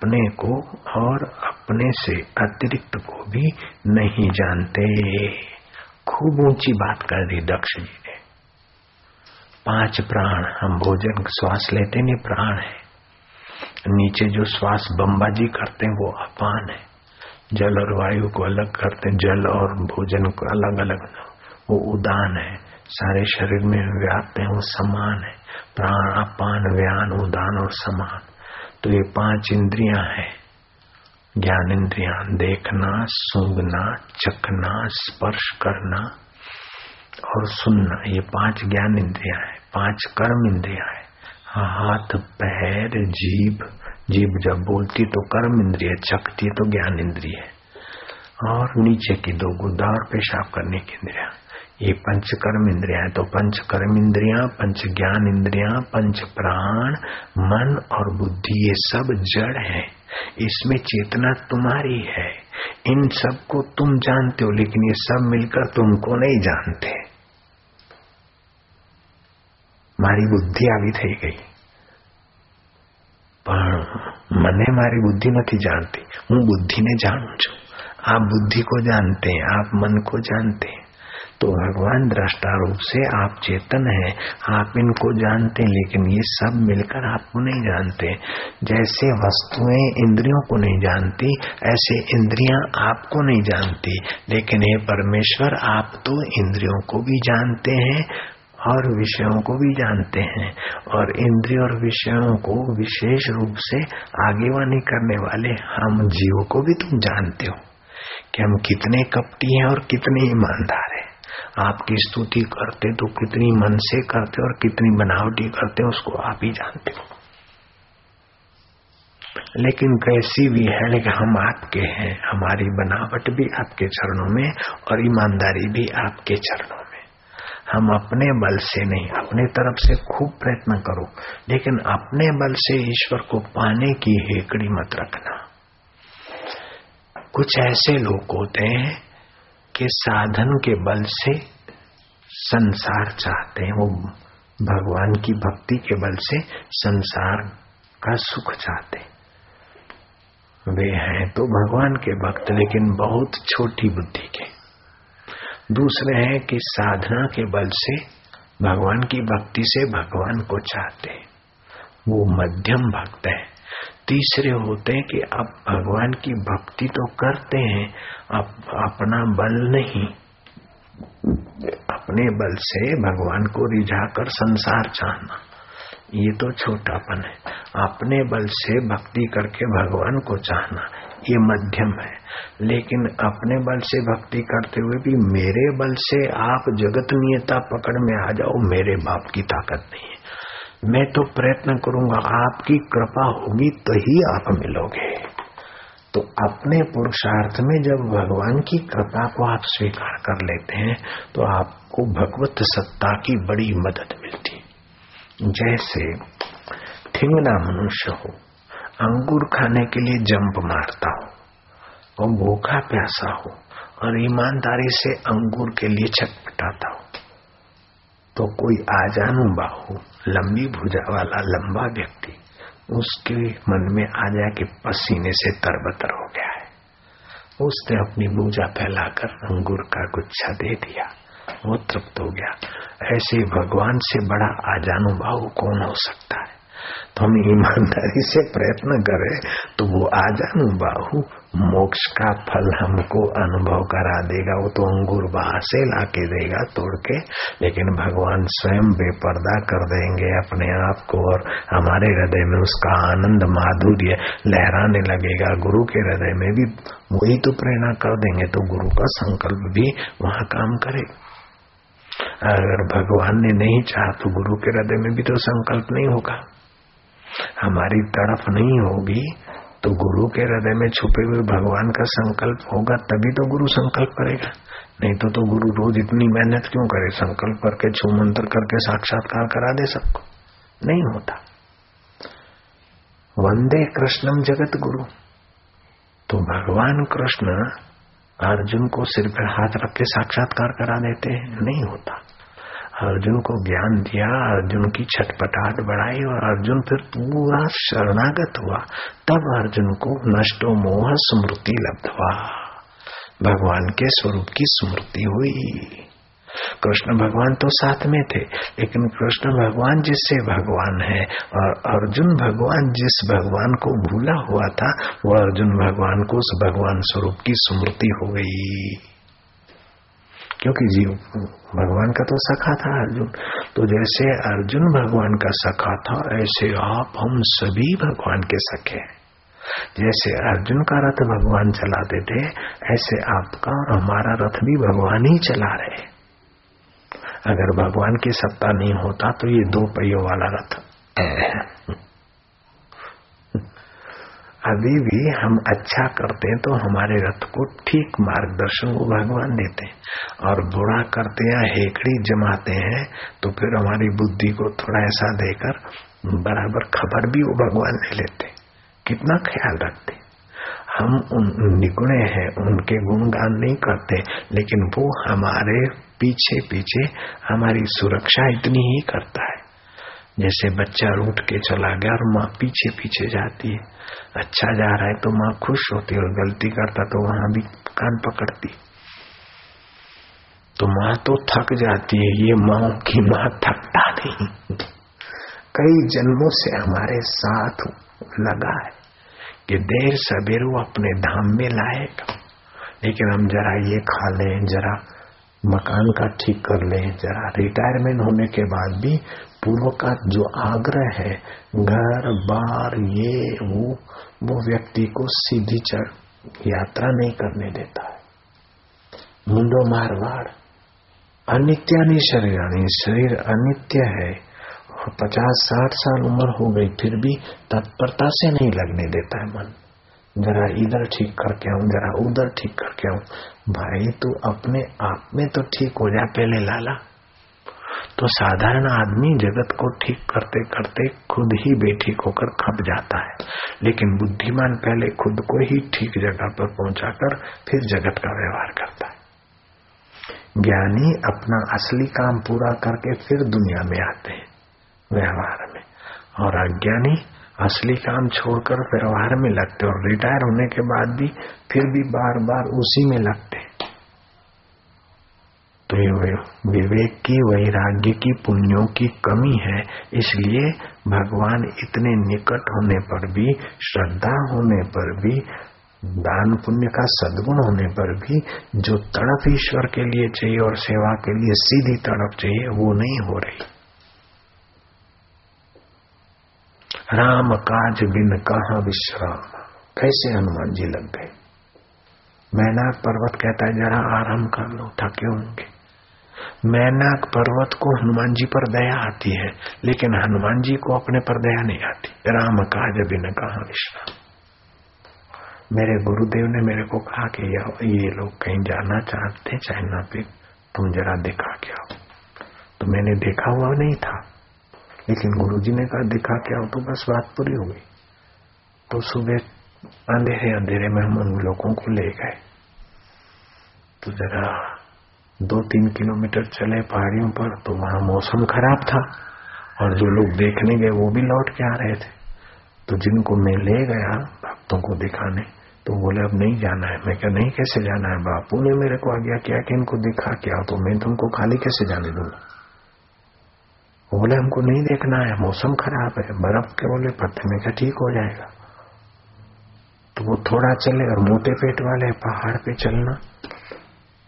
अपने को और अपने से अतिरिक्त को भी नहीं जानते। खूब ऊँची बात कर दी दक्ष जी ने। पाँच प्राण हम भोजन श्वास लेते नहीं, प्राण है। नीचे जो श्वास बम्बाजी करते हैं, वो अपान है। जल और वायु को अलग करते हैं, जल और भोजन को अलग अलग वो उदान है। सारे शरीर में व्याप्त है, वो समान है। प्राण अपान, व्यान, उदान और समान। तो ये पाँच इंद्रियाँ हैं। ज्ञान इंद्रिया देखना सूंघना चखना, स्पर्श करना और सुनना, ये पाँच ज्ञान इंद्रिया है, पाँच कर्म इंद्रिया है। हाथ, पैर, जीभ जीभ जब बोलती तो कर्म इंद्रिय, चखती तो ज्ञान इंद्रिय। और नीचे की दो गुदा और पेशाब करने की इंद्रिया। ये पंच कर्म इंद्रिया है तो पंच कर्म इंद्रिया पंच ज्ञान इंद्रिया पंच प्राण मन और बुद्धि ये सब जड़ है इसमें चेतना तुम्हारी है इन सब को तुम जानते हो लेकिन ये सब मिलकर तुमको नहीं जानते મારી બુદ્ધિ આવી થઈ ગઈ પણ મને મારી બુદ્ધિ નથી જાણતી હું બુદ્ધિને જાણું છું आप बुद्धि को जानते हैं आप मन को जानते हैं तो भगवान दृष्टा रूप से आप चेतन है। आप इनको जानते हैं, लेकिन ये सब मिलकर आपको नहीं जानते। जैसे वस्तुएँ इंद्रियों को नहीं जानती, ऐसे इंद्रियाँ आपको नहीं जानती। लेकिन ये परमेश्वर, आप तो इंद्रियों को भी जानते हैं और विषयों को भी जानते हैं। और इंद्रियों और विषयों को विशेष रूप से आगेवानी करने वाले हम जीवों को भी तुम जानते हो कि हम कितने कपटी हैं और कितने ईमानदार हैं। आपकी स्तुति करते तो कितनी मन से करते और कितनी बनावटी करते, उसको आप ही जानते हो। लेकिन कैसी भी है, लेकिन हम आपके हैं, हमारी बनावट भी आपके चरणों में और ईमानदारी भी आपके चरणों में। हम अपने बल से नहीं, अपने तरफ़ से खूब प्रयत्न करो, लेकिन अपने बल से ईश्वर को पाने की हेकड़ी मत रखना। कुछ ऐसे लोग होते हैं कि साधन के बल से संसार चाहते हैं। वो भगवान की भक्ति के बल से संसार का सुख चाहते वे हैं तो भगवान के भक्त, लेकिन बहुत छोटी बुद्धि के। दूसरे हैं कि साधना के बल से भगवान की भक्ति से भगवान को चाहते वो मध्यम भक्त है। तीसरे होते हैं कि आप भगवान की भक्ति तो करते हैं अब अपना बल नहीं। अपने बल से भगवान को रिझाकर संसार चाहना। ये तो छोटापन है। अपने बल से भक्ति करके भगवान को चाहना, ये मध्यम है। लेकिन अपने बल से भक्ति करते हुए भी मेरे बल से आप जगत नियता पकड़ में आ जाओ, मेरे बाप की ताकत नहीं है। मैं तो प्रयत्न करूँगा, आपकी कृपा होगी तो ही आप मिलोगे। तो अपने पुरुषार्थ में जब भगवान की कृपा को आप स्वीकार कर लेते हैं तो आपको भगवत सत्ता की बड़ी मदद मिलती। जैसे ठिंगना मनुष्य हो, अंगूर खाने के लिए जंप मारता हो, और भूखा प्यासा हो, और ईमानदारी से अंगूर के लिए छटपटाता हो। तो कोई आजानु बाहु लंबी भुजा वाला, लंबा व्यक्ति, उसके मन में आ जाए कि पसीने से तरबतर हो गया है। उसने अपनी भूजा फैलाकर अंगूर का गुच्छा दे दिया, वो तृप्त हो गया। ऐसे भगवान से बड़ा आजानु बाहु कौन हो सकता है? तो हम ईमानदारी से प्रयत्न करें तो वो आजानु बाहु मोक्ष का फल हमको अनुभव करा देगा। वो तो अंगूर बाहर से ला के देगा, तोड़ के। लेकिन भगवान स्वयं बेपर्दा कर देंगे अपने आप को और हमारे हृदय में उसका आनंद, माधुर्य लहराने लगेगा। गुरु के हृदय में भी वही तो प्रेरणा कर देंगे तो गुरु का संकल्प भी वहाँ काम करे। अगर भगवान ने नहीं चाहा तो गुरु के हृदय में भी तो संकल्प नहीं होगा। हमारी तरफ़ नहीं होगी। तो गुरु के हृदय में छुपे हुए भगवान का संकल्प होगा, तभी तो गुरु संकल्प करेगा। नहीं तो तो गुरु रोज इतनी मेहनत क्यों करे? संकल्प करके, छू मंत्र करके साक्षात्कार करा दे सबको। नहीं होता। वंदे कृष्णम जगत गुरु। तो भगवान कृष्ण अर्जुन को सिर पर हाथ रख के साक्षात्कार करा देते हैं। नहीं होता। अर्जुन को ज्ञान दिया, अर्जुन की छटपटाहट बढ़ाई और अर्जुन फिर पूरा शरणागत हुआ। तब अर्जुन को नष्टो मोह स्मृति लब्ध हुआ। भगवान के स्वरूप की स्मृति हुई। कृष्ण भगवान तो साथ में थे, लेकिन कृष्ण भगवान जिससे भगवान है और अर्जुन भगवान जिस भगवान को भूला हुआ था, वो अर्जुन भगवान को उस भगवान स्वरूप की स्मृति हो गई। क्योंकि जीव भगवान का तो सखा था अर्जुन। तो जैसे अर्जुन भगवान का सखा था, ऐसे आप, हम सभी भगवान के सखे हैं। जैसे अर्जुन का रथ भगवान चलाते थे ऐसे आपका और हमारा रथ भी भगवान ही चला रहे अगर भगवान की सत्ता नहीं होता तो ये दो पहियों वाला रथ अभी भी हम अच्छा करते हैं तो हमारे रथ को ठीक मार्गदर्शन वो भगवान देते हैं। और बुरा करते हैं, हेकड़ी जमाते हैं तो फिर हमारी बुद्धि को थोड़ा ऐसा देकर बराबर खबर भी वो भगवान ले लेते। कितना ख्याल रखते हम उन निगुणे हैं, उनके गुणगान नहीं करते, लेकिन वो हमारे पीछे पीछे हमारी सुरक्षा इतनी ही करता है। जैसे बच्चा रूट के चला गया और माँ पीछे पीछे जाती है। अच्छा जा रहा है तो माँ खुश होती और गलती करता तो वहाँ भी कान पकड़ती। तो माँ तो थक जाती है, ये माँ की माँ थकता नहीं। कई जन्मों से हमारे साथ लगा है कि देर सवेर वो अपने धाम में लाएगा। लेकिन हम जरा ये खा लें, जरा मकान का ठीक कर लें, जरा रिटायरमेंट होने के बाद भी पूर्व का जो आग्रह है, घर, बार, ये, वो वो व्यक्ति को सीधी चढ़ यात्रा नहीं करने देता है। मुंडो मारवाड़ अनित्यानी शरीर शरीर अनित्य है। और पचास, साठ साल उम्र हो गई, फिर भी तत्परता से नहीं लगने देता है मन। जरा इधर ठीक करके आऊँ, जरा उधर ठीक करके आऊँ। भाई, तू अपने आप में तो ठीक हो जा, पहले लाला। तो साधारण आदमी जगत को ठीक करते करते खुद ही बेठीक होकर खप जाता है। लेकिन बुद्धिमान पहले खुद को ही ठीक जगह पर पहुंचाकर फिर जगत का व्यवहार करता है। ज्ञानी अपना असली काम पूरा करके फिर दुनिया में आते हैं, व्यवहार में। और अज्ञानी असली काम छोड़कर व्यवहार में लगते और रिटायर होने के बाद भी फिर भी बार बार उसी में लगते तो ये विवेक की, वैराग्य की, पुण्यों की कमी है। इसलिए भगवान इतने निकट होने पर भी, श्रद्धा होने पर भी, दान पुण्य का सद्गुण होने पर भी, जो तड़प ईश्वर के लिए चाहिए और सेवा के लिए सीधी तड़प चाहिए, वो नहीं हो रही। राम काज बिन कहा विश्राम? कैसे हनुमान जी लग गए? मैनाक पर्वत कहता है, जरा आराम कर लो, थके होंगे। मैनाक पर्वत को हनुमान जी पर दया आती है, लेकिन हनुमान जी को अपने पर दया नहीं आती। राम काज बिन कहा विश्राम? मेरे गुरुदेव ने मेरे को कहा कि ये लोग कहीं जाना चाहते चाइना पे तुम जरा दिखा के आओ। तो मैंने देखा हुआ नहीं था, लेकिन गुरुजी ने कहा, दिखा के आओ तो बस बात पूरी हो गई। तो सुबह अंधेरे अंधेरे में हम उन लोगों को ले गए। तो जरा दो तीन किलोमीटर चले पहाड़ियों पर तो वहाँ मौसम खराब था। और जो लोग देखने गए, वो भी लौट के आ रहे थे। तो जिनको मैं ले गया भक्तों को दिखाने तो बोले, अब नहीं जाना है। मैं क्या नहीं, कैसे जाना है? बापू ने मेरे को आज्ञा किया कि इनको दिखा क्या? तो मैं तुमको खाली कैसे जाने दूँगा बोले, हमको नहीं देखना है, मौसम खराब है। बर्फ़ के बोले पत्थर में क्या ठीक हो जाएगा। तो वो थोड़ा चले और मोटे पेट वाले पहाड़ पे चलना।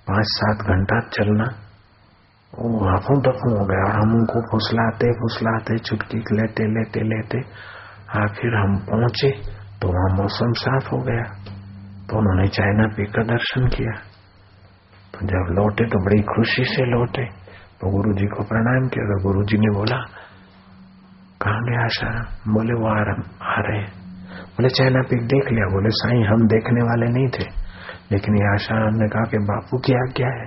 पाँच सात घंटा चलना। हाफों दफों हो गया और हम उनको फुसलाते फुसलाते, चुटकी लेते लेते लेते, आखिर हम पहुँचे तो वहाँ मौसम साफ़ हो गया। तो उन्होंने चाइना पी का दर्शन किया। तो जब लौटे तो बड़ी खुशी से लौटे। तो गुरु जी को प्रणाम किया तो गुरु जी ने बोला, कहा गया आशा? बोले, वो आ रहे बोले, चाइना पीक देख लिया। बोले, साईं, हम देखने वाले नहीं थे। लेकिन ये आशा ने कहा कि बापू की आज्ञा है?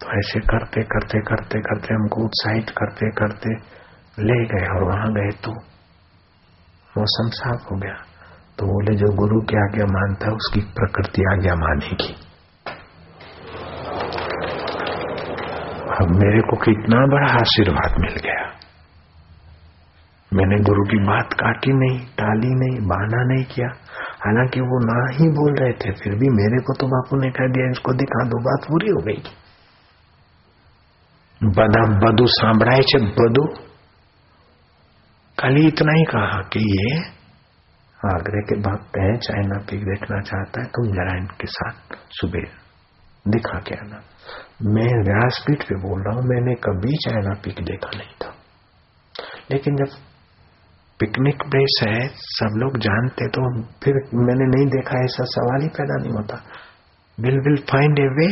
तो ऐसे करते करते करते करते हमको उत्साहित करते करते ले गए और वहाँ गए तो मौसम साफ़ हो गया। तो बोले, जो गुरु की आज्ञा मानता है, उसकी प्रकृति आज्ञा मानेगी। अब मेरे को कितना बड़ा आशीर्वाद मिल गया। मैंने गुरु की बात काटी नहीं, टाली नहीं बहाना नहीं किया। हालाँकि वो ना ही बोल रहे थे, फिर भी मेरे को तो बापू ने कह दिया, इसको दिखा दो, बात पूरी हो गई। बदा बदू सांभराए छे बदू। खाली इतना ही कहा कि ये आगरे के भक्त हैं चाइना पीक देखना चाहता है तुम जरा इनके साथ सुबह दिखा के आना। मैं व्यासपीठ पे बोल रहा हूँ, मैंने कभी चाइना पीक देखा नहीं था। लेकिन जब पिकनिक प्लेस है, सब लोग जानते तो फिर मैंने नहीं देखा, ऐसा सवाल ही पैदा नहीं होता। Will will find a way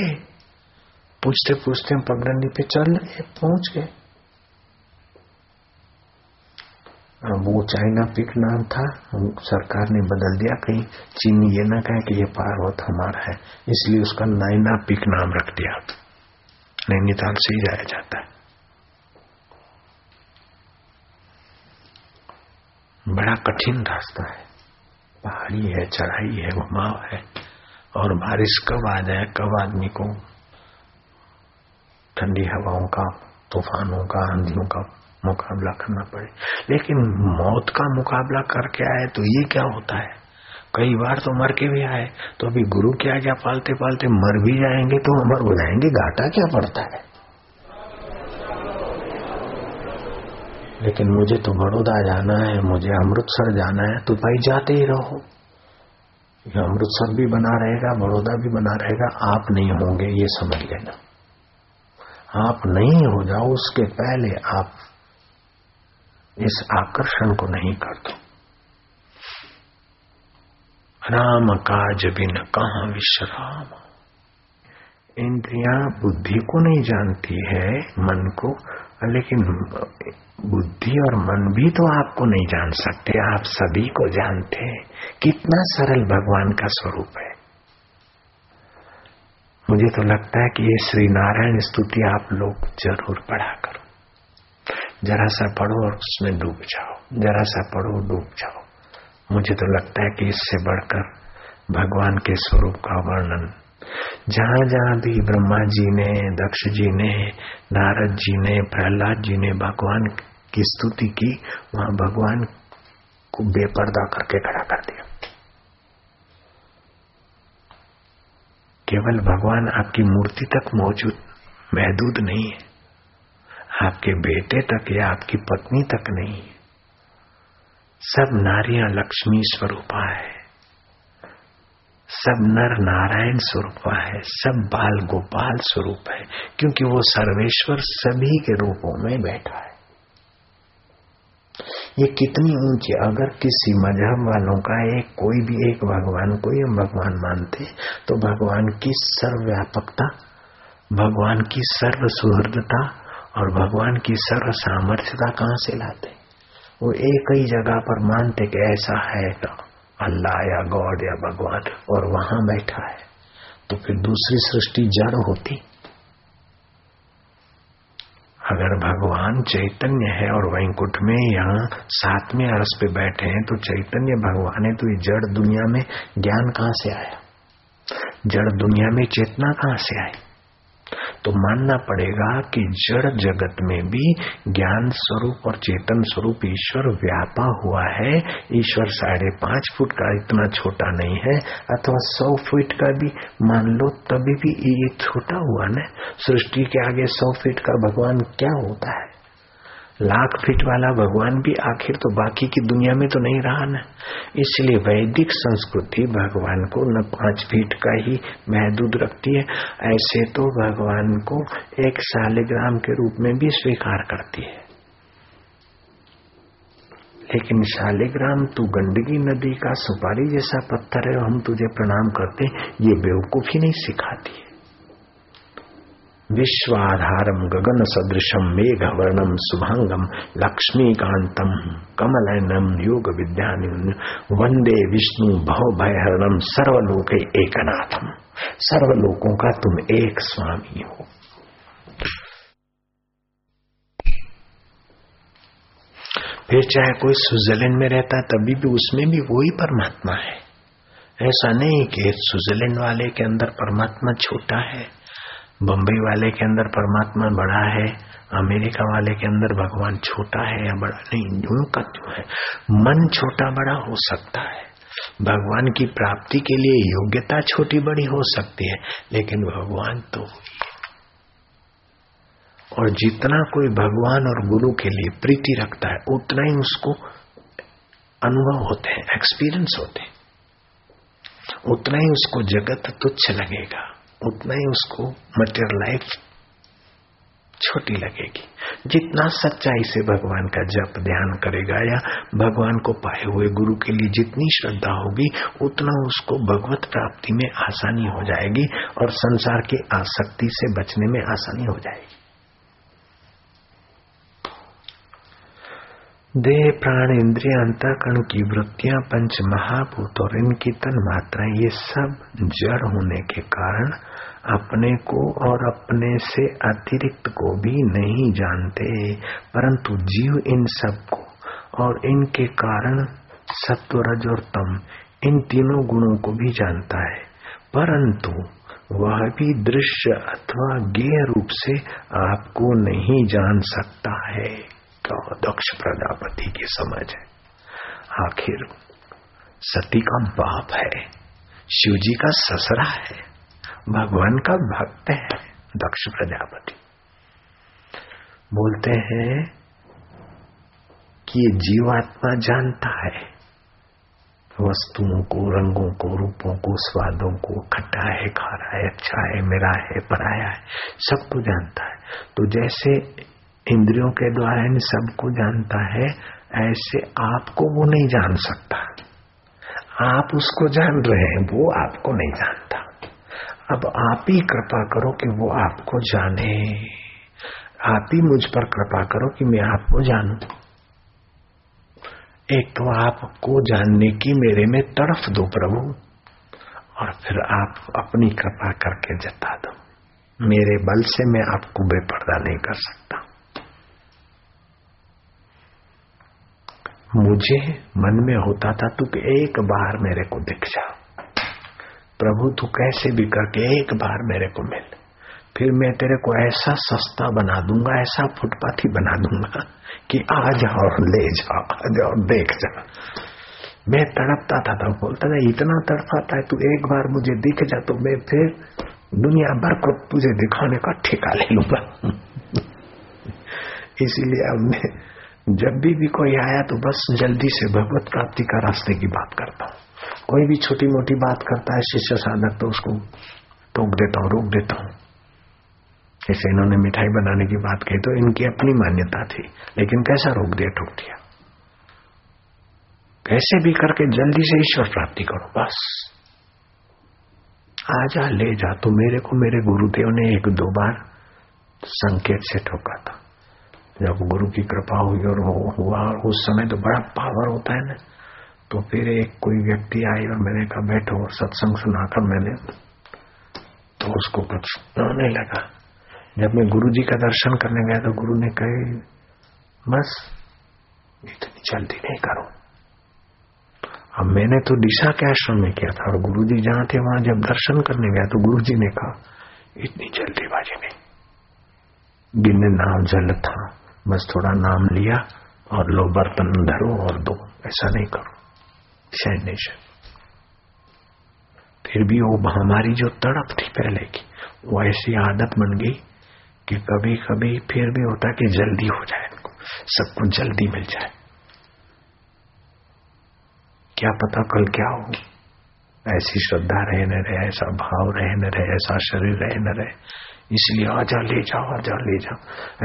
पूछते पूछते हम पगडंडी पे चल रहे पहुँच गए। वो चाइना पिक नाम था सरकार ने बदल दिया, कहीं चीनी ये ना कहे कि ये पार्वत हमारा है, इसलिए उसका नाइना पिक नाम रख दिया। नैनीताल से ही जाया जाता है। बड़ा कठिन रास्ता है। पहाड़ी है, चढ़ाई है घुमाव है। और बारिश कब आ जाए, कब आदमी को ठंडी हवाओं का, तूफानों का, आंधियों का मुकाबला करना पड़े। लेकिन मौत का मुकाबला करके आए तो ये क्या होता है? कई बार तो मर के भी आए। तो अभी गुरु क्या क्या पालते पालते मर भी जाएँगे तो अमर हो जाएँगे। घाटा क्या पड़ता है? लेकिन मुझे तो बड़ौदा जाना है, मुझे अमृतसर जाना है तो भाई जाते ही रहो। अमृतसर भी बना रहेगा बड़ौदा भी बना रहेगा, आप नहीं होंगे, ये समझ लेना। आप नहीं हो जाओ, उसके पहले आप इस आकर्षण को नहीं कर दो। राम काज बिन कहा विश्राम। इंद्रिया बुद्धि को नहीं जानती है, मन को, लेकिन बुद्धि और मन भी तो आपको नहीं जान सकते, आप सभी को जानते हैं। कितना सरल भगवान का स्वरूप है। मुझे तो लगता है कि ये श्री नारायण स्तुति आप लोग ज़रूर पढ़ा करो। जरा सा पढ़ो और उसमें डूब जाओ। जरा सा पढ़ो, डूब जाओ। मुझे तो लगता है कि इससे बढ़कर भगवान के स्वरूप का वर्णन जहाँ जहाँ भी ब्रह्मा जी ने, दक्ष जी ने, नारद जी ने, प्रहलाद जी ने भगवान की स्तुति की, वहाँ भगवान को बेपर्दा करके खड़ा कर दिया। केवल भगवान आपकी मूर्ति तक मौजूद, महदूद नहीं है। आपके बेटे तक या आपकी पत्नी तक नहीं सब नारियाँ लक्ष्मी स्वरूपा है। सब नर नारायण स्वरूपा है, सब बाल गोपाल स्वरूप है, क्योंकि वो सर्वेश्वर सभी के रूपों में बैठा है। ये कितनी ऊँची, अगर किसी मज़हब वालों का एक, कोई भी एक भगवान को ही भगवान मानते तो भगवान की सर्वव्यापकता, भगवान की सर्व सुहृदता और भगवान की सर्व सामर्थ्यता कहाँ से लाते? वो एक ही जगह पर मानते कि ऐसा है तो। अल्लाह या गॉड या भगवान, और वहाँ बैठा है तो फिर दूसरी सृष्टि जड़ होती। अगर भगवान चैतन्य है और वैंकुट में यहाँ सातवें अरस पे बैठे हैं तो चैतन्य भगवान है तो ये जड़ दुनिया में ज्ञान कहाँ से आया? जड़ दुनिया में चेतना कहाँ से आई? तो मानना पड़ेगा कि जड़ जगत में भी ज्ञान स्वरूप और चेतन स्वरूप ईश्वर व्यापा हुआ है। ईश्वर साढ़े पाँच फुट का इतना छोटा नहीं है, अथवा सौ फीट का भी। मान लो, तभी भी ये छोटा हुआ न। सृष्टि के आगे सौ फीट का भगवान क्या होता है? लाख फीट वाला भगवान भी आखिर तो बाकी की दुनिया में तो नहीं रहा ना। इसलिए वैदिक संस्कृति भगवान को न पाँच फीट का ही महदूद रखती है। ऐसे तो भगवान को एक शालिग्राम के रूप में भी स्वीकार करती है। लेकिन शालिग्राम तू गंदगी नदी का सुपारी जैसा पत्थर है हम तुझे प्रणाम करते ये बेवकूफ़ी नहीं सिखाती है। विश्वाधारम गगन सदृशम मेघ वर्णम शुभांगम लक्ष्मीकांतम कमलनम योग विद्या वंदे विष्णु भव भयहरणम सर्वलोक एकनाथम सर्वलोकों का तुम एक स्वामी हो। फिर चाहे कोई स्विट्जरलैंड में रहता है, तभी भी उसमें भी वही परमात्मा है। ऐसा नहीं कि स्विट्जरलैंड वाले के अंदर परमात्मा छोटा है। बम्बई वाले के अंदर परमात्मा बड़ा है, अमेरिका वाले के अंदर भगवान छोटा है या बड़ा नहीं यूँ का क्यों है, मन छोटा बड़ा हो सकता है। भगवान की प्राप्ति के लिए योग्यता छोटी बड़ी हो सकती है, लेकिन भगवान तो और जितना कोई भगवान और गुरु के लिए प्रीति रखता है, उतना ही उसको अनुभव होते हैं एक्सपीरियंस होते हैं। उतना ही उसको जगत तुच्छ लगेगा। उतना ही उसको मटेरियल लाइफ छोटी लगेगी। जितना सच्चाई से भगवान का जप ध्यान करेगा या भगवान को पाए हुए गुरु के लिए जितनी श्रद्धा होगी, उतना उसको भगवत प्राप्ति में आसानी हो जाएगी और संसार की आसक्ति से बचने में आसानी हो जाएगी। देह प्राण इंद्रिय अंतकरण की वृत्तियाँ पंच महाभूत और इनकी तन मात्राएँ ये सब जड़ होने के कारण अपने को और अपने से अतिरिक्त को भी नहीं जानते। परंतु जीव इन सबको और इनके कारण सत्व, रज और तम, इन तीनों गुणों को भी जानता है। परंतु वह भी दृश्य अथवा गेय रूप से आपको नहीं जान सकता है। तो दक्ष प्रजापति की समझ है। आखिर सती का बाप है शिव जी का ससरा है, भगवान का भक्त है दक्ष प्रजापति। बोलते हैं कि ये जीवात्मा जानता है, वस्तुओं को, रंगों को, रूपों को, स्वादों को, खट्टा है, खारा है अच्छा है मेरा है, पराया है सबको जानता है। तो जैसे इंद्रियों के द्वारा इन सबको जानता है, ऐसे आपको वो नहीं जान सकता। आप उसको जान रहे हैं, वो आपको नहीं जानता। अब आप ही कृपा करो कि वो आपको जाने। आप ही मुझ पर कृपा करो कि मैं आपको जानू। एक तो आपको जानने की मेरे में तरफ़ दो प्रभु, और फिर आप अपनी कृपा करके जता दो। मेरे बल से मैं आपको बेपर्दा नहीं कर सकता। मुझे मन में होता था तू एक बार मेरे को दिख जा प्रभु, तू कैसे भी करके एक बार मेरे को मिल। फिर मैं तेरे को ऐसा सस्ता बना दूँगा, ऐसा फुटपाथी बना दूँगा कि आ जा और ले जा आ जा और देख जा मैं तड़पता था तो बोलता था, इतना तड़पाता है, तू एक बार मुझे दिख जा तो मैं फिर दुनिया भर को तुझे दिखाने का ठेका ले लूँगा। इसीलिए अब मैं जब भी भी कोई आया तो बस जल्दी से भगवत प्राप्ति का रास्ते की बात करता। हूँ कोई भी छोटी मोटी बात करता है, शिष्य साधक तो उसको टोक देता हूँ, रोक देता हूँ। जैसे इन्होंने मिठाई बनाने की बात कही तो इनकी अपनी मान्यता थी, लेकिन कैसा रोक दिया, ठोक दिया? कैसे भी करके जल्दी से ईश्वर प्राप्ति करो, बस। आ जा ले जा तो मेरे को मेरे गुरुदेव ने एक दो बार संकेत से ठोका था। जब गुरु की कृपा हुई और हुआ उस समय तो बड़ा पावर होता है ना तो फिर एक कोई व्यक्ति आई और मैंने कहा, बैठो सत्संग सुनाकर मैंने तो उसको कुछ रोने लगा। जब मैं गुरु जी का दर्शन करने गया तो गुरु ने कहे, बस, इतनी जल्दी नहीं करो। अब मैंने तो दिशा के आश्रम में किया था, और गुरु जी जहाँ थे, वहाँ जब दर्शन करने गया तो गुरु जी ने कहा, इतनी जल्दीबाजी नहीं। बिन नाम जल था। बस थोड़ा नाम लिया और लो बर्तन धरो और दो। ऐसा नहीं करो। शायद नहीं फिर भी वो हमारी जो तड़प थी पहले की, वो ऐसी आदत बन गई कि कभी कभी फिर भी होता कि जल्दी हो जाए इनको सब कुछ जल्दी मिल जाए। क्या पता कल क्या हो ऐसी श्रद्धा रहे न रहे, ऐसा भाव रहे न रहे, ऐसा शरीर रहे न रहे। इसलिए आजा ले जाओ आजा ले जाओ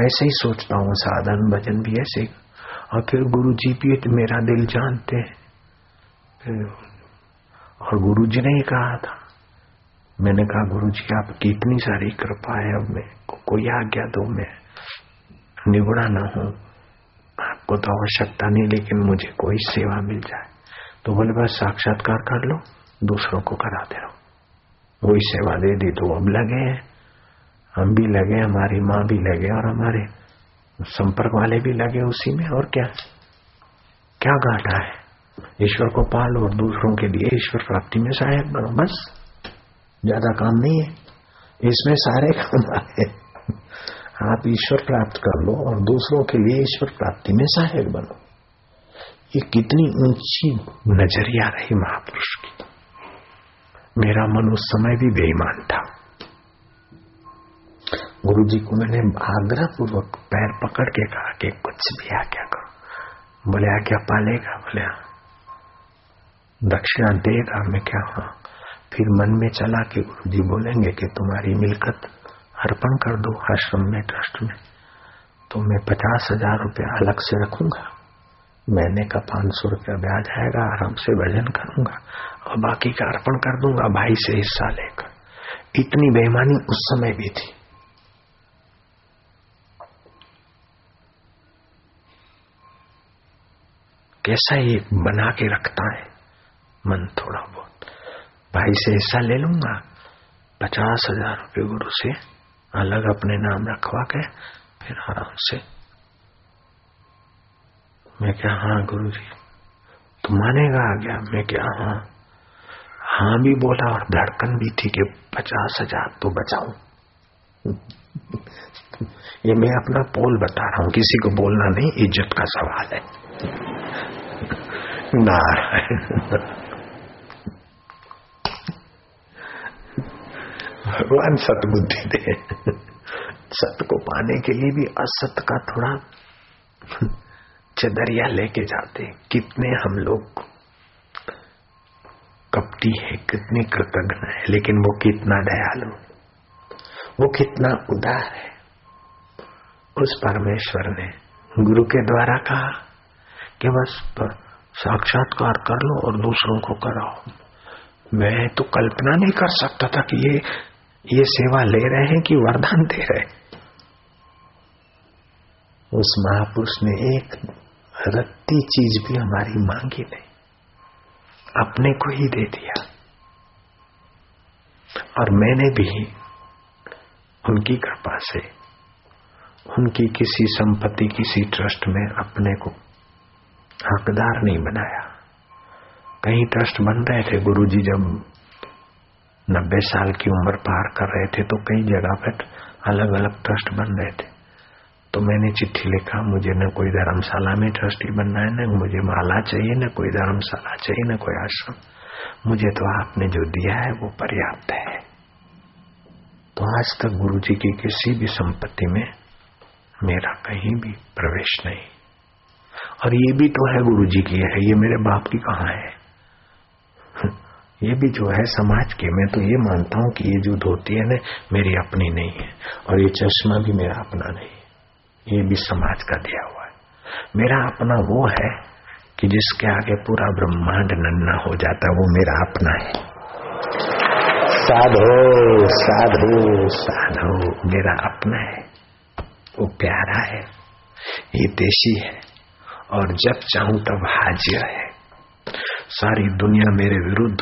ऐसे ही सोचता हूँ साधन भजन भी ऐसे और फिर गुरु जी भी मेरा दिल जानते हैं। और गुरु जी ने ही कहा था। मैंने कहा गुरु जी आपकी इतनी सारी कृपा है अब मैं को, कोई आज्ञा दो मैं। निगुड़ा ना हूँ। आपको तो आवश्यकता नहीं लेकिन मुझे कोई सेवा मिल जाए। तो बोले बस साक्षात्कार कर लो दूसरों को कराते रहो। वही सेवा दे दी तो अब लगे हैं। हम भी लगे, हमारी माँ भी लगे और हमारे संपर्क वाले भी लगे उसी में, और क्या? क्या घाटा है? ईश्वर को पालो और दूसरों के लिए ईश्वर प्राप्ति में सहायक बनो, बस। ज़्यादा काम नहीं है। इसमें सारे काम आए। आप ईश्वर प्राप्त कर लो और दूसरों के लिए ईश्वर प्राप्ति में सहायक बनो। ये कितनी ऊँची नज़रिया रही महापुरुष की। मेरा मन उस समय भी बेईमान था। गुरु जी को मैंने आग्रह पूर्वक पैर पकड़ के कहा कि कुछ भी आज्ञा करो। बोले, आज्ञा पालेगा? बोले हाँ। दक्षिणा देगा, मैं क्या हाँ? फिर मन में चला कि गुरु जी बोलेंगे कि तुम्हारी मिलकत अर्पण कर दो आश्रम में, ट्रस्ट में। तो मैं पचास हज़ार रुपया अलग से रखूँगा। महीने का पाँच सौ रुपया ब्याज आएगा, आराम से भजन करूँगा और बाकी का अर्पण कर दूँगा, भाई से हिस्सा लेकर। इतनी बेईमानी उस समय भी थी। कैसा ये बना के रखता है? मन थोड़ा बहुत। भाई से हिस्सा ले लूँगा पचास हज़ार रुपये गुरु से अलग अपने नाम रखवा के फिर आराम से। मैं क्या हाँ गुरु जी? तो मानेगा आ गया मैं क्या हाँ? हाँ भी बोला और धड़कन भी थी कि पचास हज़ार तो बचाऊ। ये मैं अपना पोल बता रहा हूँ, किसी को बोलना नहीं, इज़्ज़त का सवाल है। नारायण भगवान सतबुद्धि दे सत्य को पाने के लिए भी असत का थोड़ा चदरिया लेके जाते कितने हम लोग कपटी है कितने कृतज्ञ है लेकिन वो कितना दयालु वो कितना उदार है उस परमेश्वर ने गुरु के द्वारा कहा कि बस साक्षात्कार कर लो और दूसरों को कराओ। मैं तो कल्पना नहीं कर सकता था कि ये ये सेवा ले रहे हैं कि वरदान दे रहे उस महापुरुष ने एक रत्ती चीज़ भी हमारी मांगी नहीं। अपने को ही दे दिया। और मैंने भी उनकी कृपा से, उनकी किसी संपत्ति, किसी ट्रस्ट में अपने को हकदार नहीं बनाया। कई ट्रस्ट बन रहे थे गुरुजी, जब नब्बे साल की उम्र पार कर रहे थे तो कई जगह पर अलग अलग ट्रस्ट बन रहे थे। तो मैंने चिट्ठी लिखा, मुझे न कोई धर्मशाला में ट्रस्टी बनना है, न मुझे माला चाहिए, न कोई धर्मशाला चाहिए, न कोई आश्रम। मुझे तो आपने जो दिया है, वो पर्याप्त है। तो आज तक गुरु जी की किसी भी संपत्ति में मेरा कहीं भी प्रवेश नहीं। और ये भी तो है गुरु जी की, है ये मेरे बाप की कहा है? ये भी जो है समाज के, मैं तो ये मानता हूँ कि ये जो धोती है ना, मेरी अपनी नहीं है, और ये चश्मा भी मेरा अपना नहीं है। ये भी समाज का दिया हुआ है। मेरा अपना वो है कि जिसके आगे पूरा ब्रह्मांड नन्ना हो जाता है, वो मेरा अपना है। साधो साधो साधो, मेरा अपना है। वो प्यारा है, ये देशी है। और जब चाहूँ तब हाजिर है। सारी दुनिया मेरे विरुद्ध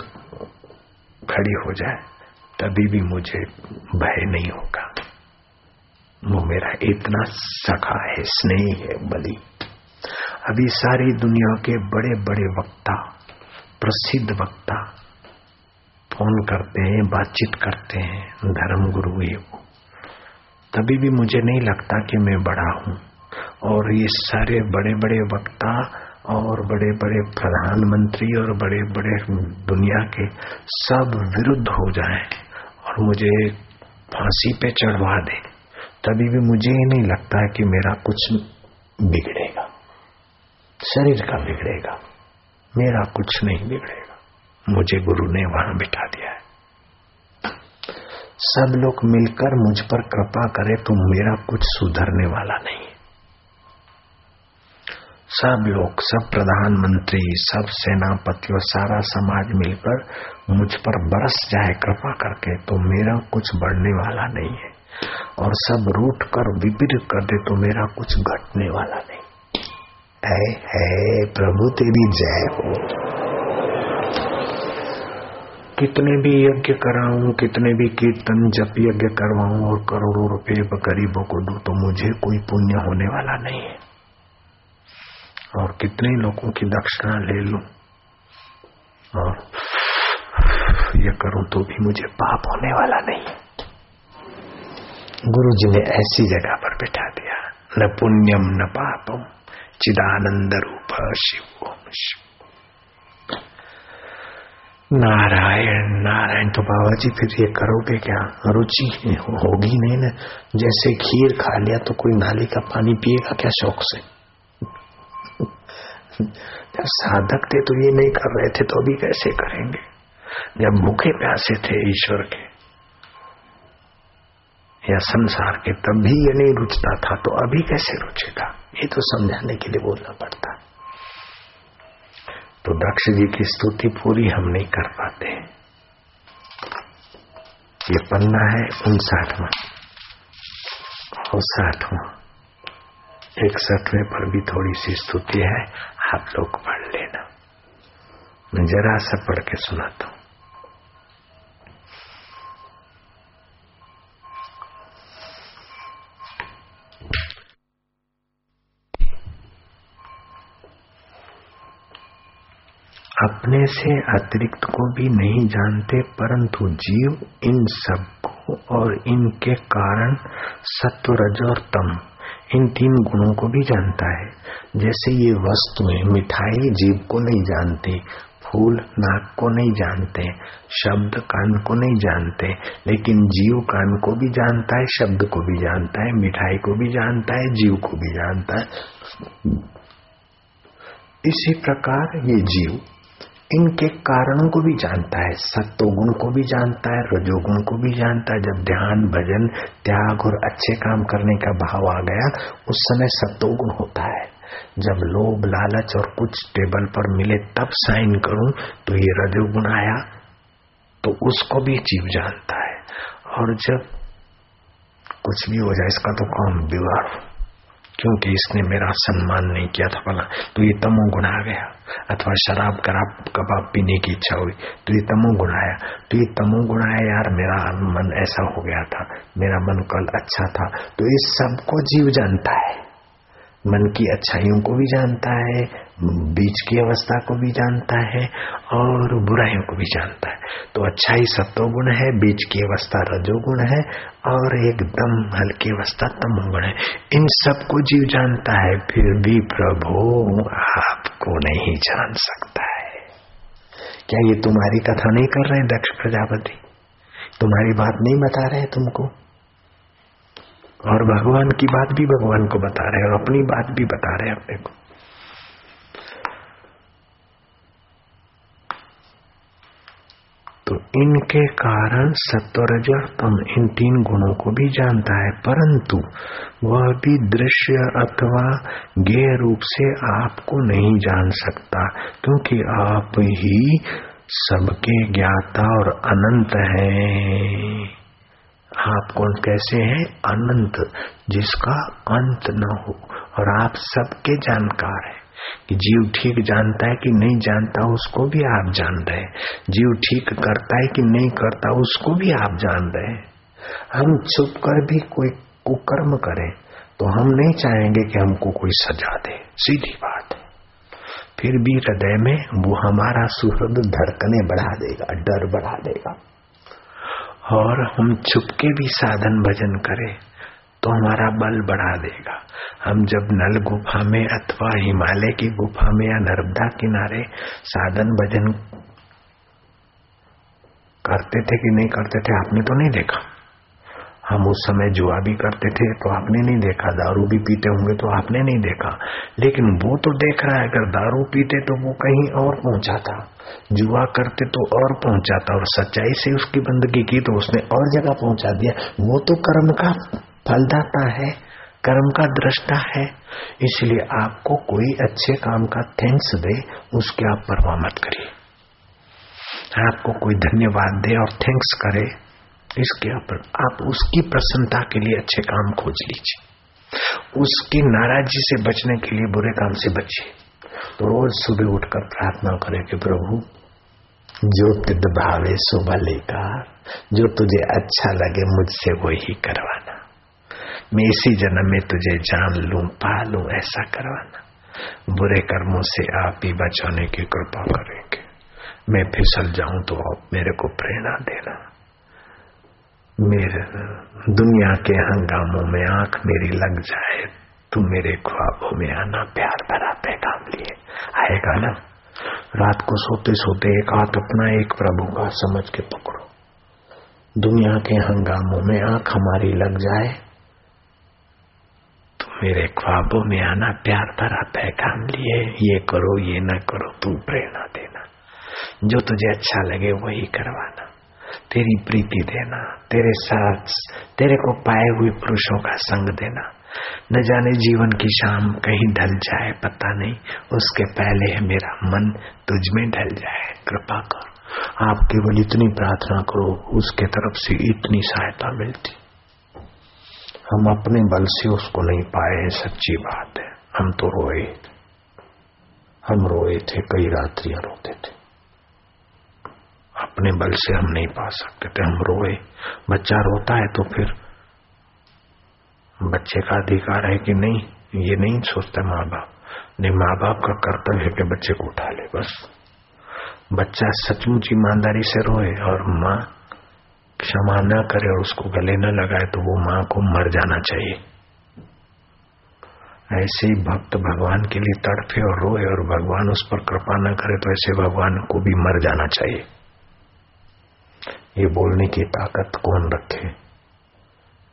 खड़ी हो जाए, तभी भी मुझे भय नहीं होगा। वो मेरा इतना सखा है, स्नेही है, बलि। अभी सारी दुनिया के बड़े बड़े वक्ता, प्रसिद्ध वक्ता फ़ोन करते हैं, बातचीत करते हैं धर्म गुरु ये वो। तभी भी मुझे नहीं लगता कि मैं बड़ा हूँ। और ये सारे बड़े बड़े वक्ता और बड़े बड़े प्रधानमंत्री और बड़े बड़े दुनिया के सब विरुद्ध हो जाए और मुझे फांसी पे चढ़वा दे, तभी भी मुझे ही नहीं लगता है कि मेरा कुछ बिगड़ेगा। शरीर का बिगड़ेगा, मेरा कुछ नहीं बिगड़ेगा। मुझे गुरु ने वहाँ बिठा दिया है। सब लोग मिलकर मुझ पर कृपा करे तो मेरा कुछ सुधरने वाला नहीं है। सब लोग सब प्रधानमंत्री सब सेनापतियों सारा समाज मिलकर मुझ पर बरस जाए कृपा करके तो मेरा कुछ बढ़ने वाला नहीं है। और सब रूट कर विपरीत कर दे तो मेरा कुछ घटने वाला नहीं। है, है प्रभु तेरी जय हो। कितने भी यज्ञ कराऊं कितने भी कीर्तन जप यज्ञ करवाऊं और करोड़ों रुपए गरीबों को दू तो मुझे कोई पुण्य होने वाला नहीं है। और कितने लोगों की दक्षिणा ले लू? और ये करूँ तो भी मुझे पाप होने वाला नहीं। गुरु जी ने ऐसी जगह पर बिठा दिया। न पुण्यम, न पापम। चिदानंद रूप शिव शिव। नारायण नारायण तो बाबा जी फिर ये करोगे क्या? रुचि होगी नहीं ना? जैसे खीर खा लिया तो कोई नाली का पानी पिएगा? क्या शौक से? जब साधक थे तो ये नहीं कर रहे थे तो अभी कैसे करेंगे? जब भूखे प्यासे थे ईश्वर के, या संसार के, तब भी ये नहीं रुचता था तो अभी कैसे रुचेगा? ये तो समझाने के लिए बोलना पड़ता। तो दक्ष जी की स्तुति पूरी हम नहीं कर पाते। ये पन्ना है उनसाठवा और साठवा इकसठवें पर भी थोड़ी सी स्तुति है। आप लोग पढ़ लेना। मैं जरा सा पढ़ के सुनाता हूँ। अपने से अतिरिक्त को भी नहीं जानते, परंतु जीव इन सबको और इनके कारण सत्व रज और तम इन तीन गुणों को भी जानता है। जैसे ये वस्तुएँ मिठाई जीव को नहीं जानती, फूल नाक को नहीं जानते, शब्द कान को नहीं जानते, लेकिन जीव कान को भी जानता है, शब्द को भी जानता है, मिठाई को भी जानता है, जीव को भी जानता है। इसी प्रकार ये जीव इनके कारणों को भी जानता है, सत्वगुण को भी जानता है, रजोगुण को भी जानता है। जब ध्यान, भजन, त्याग और अच्छे काम करने का भाव आ गया, उस समय सत्वगुण होता है। जब लोभ, लालच और कुछ टेबल पर मिले तब साइन करूँ तो ये रजोगुण आया तो उसको भी जीव जानता है। और जब कुछ भी हो जाए, इसका तो काम बिगाड़। क्योंकि इसने मेरा सम्मान नहीं किया था, भला। तो ये तमो गुण आ गया। अथवा शराब खराब कबाब पीने की इच्छा हुई। तो ये तमो गुण आया। तो ये तमो गुण आया, यार, मेरा मन ऐसा हो गया था। मेरा मन कल अच्छा था। तो इस सबको जीव जानता है। मन की अच्छाइयों को भी जानता है, बीच की अवस्था को भी जानता है और बुराइयों को भी जानता है। तो अच्छाई सत्वगुण है, बीच की अवस्था रजोगुण है और एकदम हल्की अवस्था तमोगुण है। इन सबको जीव जानता है, फिर भी प्रभु आपको नहीं जान सकता है। क्या ये तुम्हारी कथा नहीं कर रहे दक्ष प्रजापति? तुम्हारी बात नहीं बता रहे तुमको? और भगवान की बात भी भगवान को बता रहे हैं, और अपनी बात भी बता रहे हैं अपने को। तो इनके कारण सत्वरज तम इन तीन गुणों को भी जानता है, परंतु वह भी दृश्य अथवा गे रूप से आपको नहीं जान सकता, क्योंकि आप ही सबके ज्ञाता और अनंत हैं। आप कौन कैसे हैं? अनंत, जिसका अंत न हो। और आप सबके जानकार हैं। कि जीव ठीक जानता है कि नहीं जानता, उसको भी आप जान रहे हैं। जीव ठीक करता है कि नहीं करता, उसको भी आप जान रहे हैं। हम छुप कर भी कोई कुकर्म करें तो हम नहीं चाहेंगे कि हमको कोई सजा दे। सीधी बात है। फिर भी हृदय में वो हमारा सुहृद धड़कने बढ़ा देगा, डर बढ़ा देगा। और हम छुपके भी साधन भजन करें तो हमारा बल बढ़ा देगा। हम जब नल गुफा में अथवा हिमालय की गुफा में या नर्मदा किनारे साधन भजन करते थे कि नहीं करते थे, आपने तो नहीं देखा? हम उस समय जुआ भी करते थे तो आपने नहीं देखा, दारू भी पीते होंगे तो आपने नहीं देखा। लेकिन वो तो देख रहा है, अगर दारू पीते तो वो कहीं और पहुँचा था। जुआ करते तो और पहुँचा था, और सच्चाई से उसकी बंदगी की तो उसने और जगह पहुँचा दिया। वो तो कर्म का फलदाता है, कर्म का दृष्टा है। इसलिए आपको कोई अच्छे काम का थैंक्स दे, उसके आप परवाह मत करिए। आपको कोई धन्यवाद दे और थैंक्स करे। इसके ऊपर आप उसकी प्रसन्नता के लिए अच्छे काम खोज लीजिए। उसकी नाराज़गी से बचने के लिए बुरे काम से बचिए। तो रोज सुबह उठकर प्रार्थना करें कि प्रभु, जो तिद भावे सुबह लेकर जो तुझे अच्छा लगे, मुझसे वो ही करवाना। मैं इसी जन्म में तुझे जान लू, पा लू, ऐसा करवाना। बुरे कर्मों से आप ही बचाने की कृपा करेंगे। मैं फिसल जाऊँ तो आप मेरे को प्रेरणा देना। मेरे दुनिया के हंगामों में आँख मेरी लग जाए तू मेरे ख्वाबों में आना प्यार भरा पैगाम लिए। आएगा ना? रात को सोते सोते एक हाथ अपना एक प्रभु का समझ के पकड़ो। दुनिया के हंगामों में आँख हमारी लग जाए तो मेरे ख्वाबों में आना प्यार भरा पैगाम लिए। ये करो, ये ना करो, तू प्रेरणा देना। जो तुझे अच्छा लगे, वही करवाना। तेरी प्रीति देना, तेरे साथ, तेरे को पाए हुए पुरुषों का संग देना। न जाने जीवन की शाम कहीं ढल जाए, पता नहीं, उसके पहले है मेरा मन, तुझ में ढल जाए। कृपा कर, आप केवल इतनी प्रार्थना करो, उसके तरफ़ से इतनी सहायता मिलती। हम अपने बल से उसको नहीं पाए सच्ची बात है। हम तो रोए हम रोए थे, कई रात्रियाँ रोते थे। अपने बल से हम नहीं पा सकते, थे, हम रोए। बच्चा रोता है तो फिर बच्चे का अधिकार है कि नहीं, ये नहीं सोचते माँ बाप नहीं माँ बाप का कर्तव्य है कि बच्चे को उठा ले, बस। बच्चा सचमुच ईमानदारी से रोए और माँ क्षमा न करे और उसको गले न लगाए तो वो माँ को मर जाना चाहिए। ऐसे ही भक्त भगवान के लिए तड़फे और रोए और भगवान उस पर कृपा न करे तो ऐसे भगवान को भी मर जाना चाहिए। ये बोलने की ताकत कौन रखे?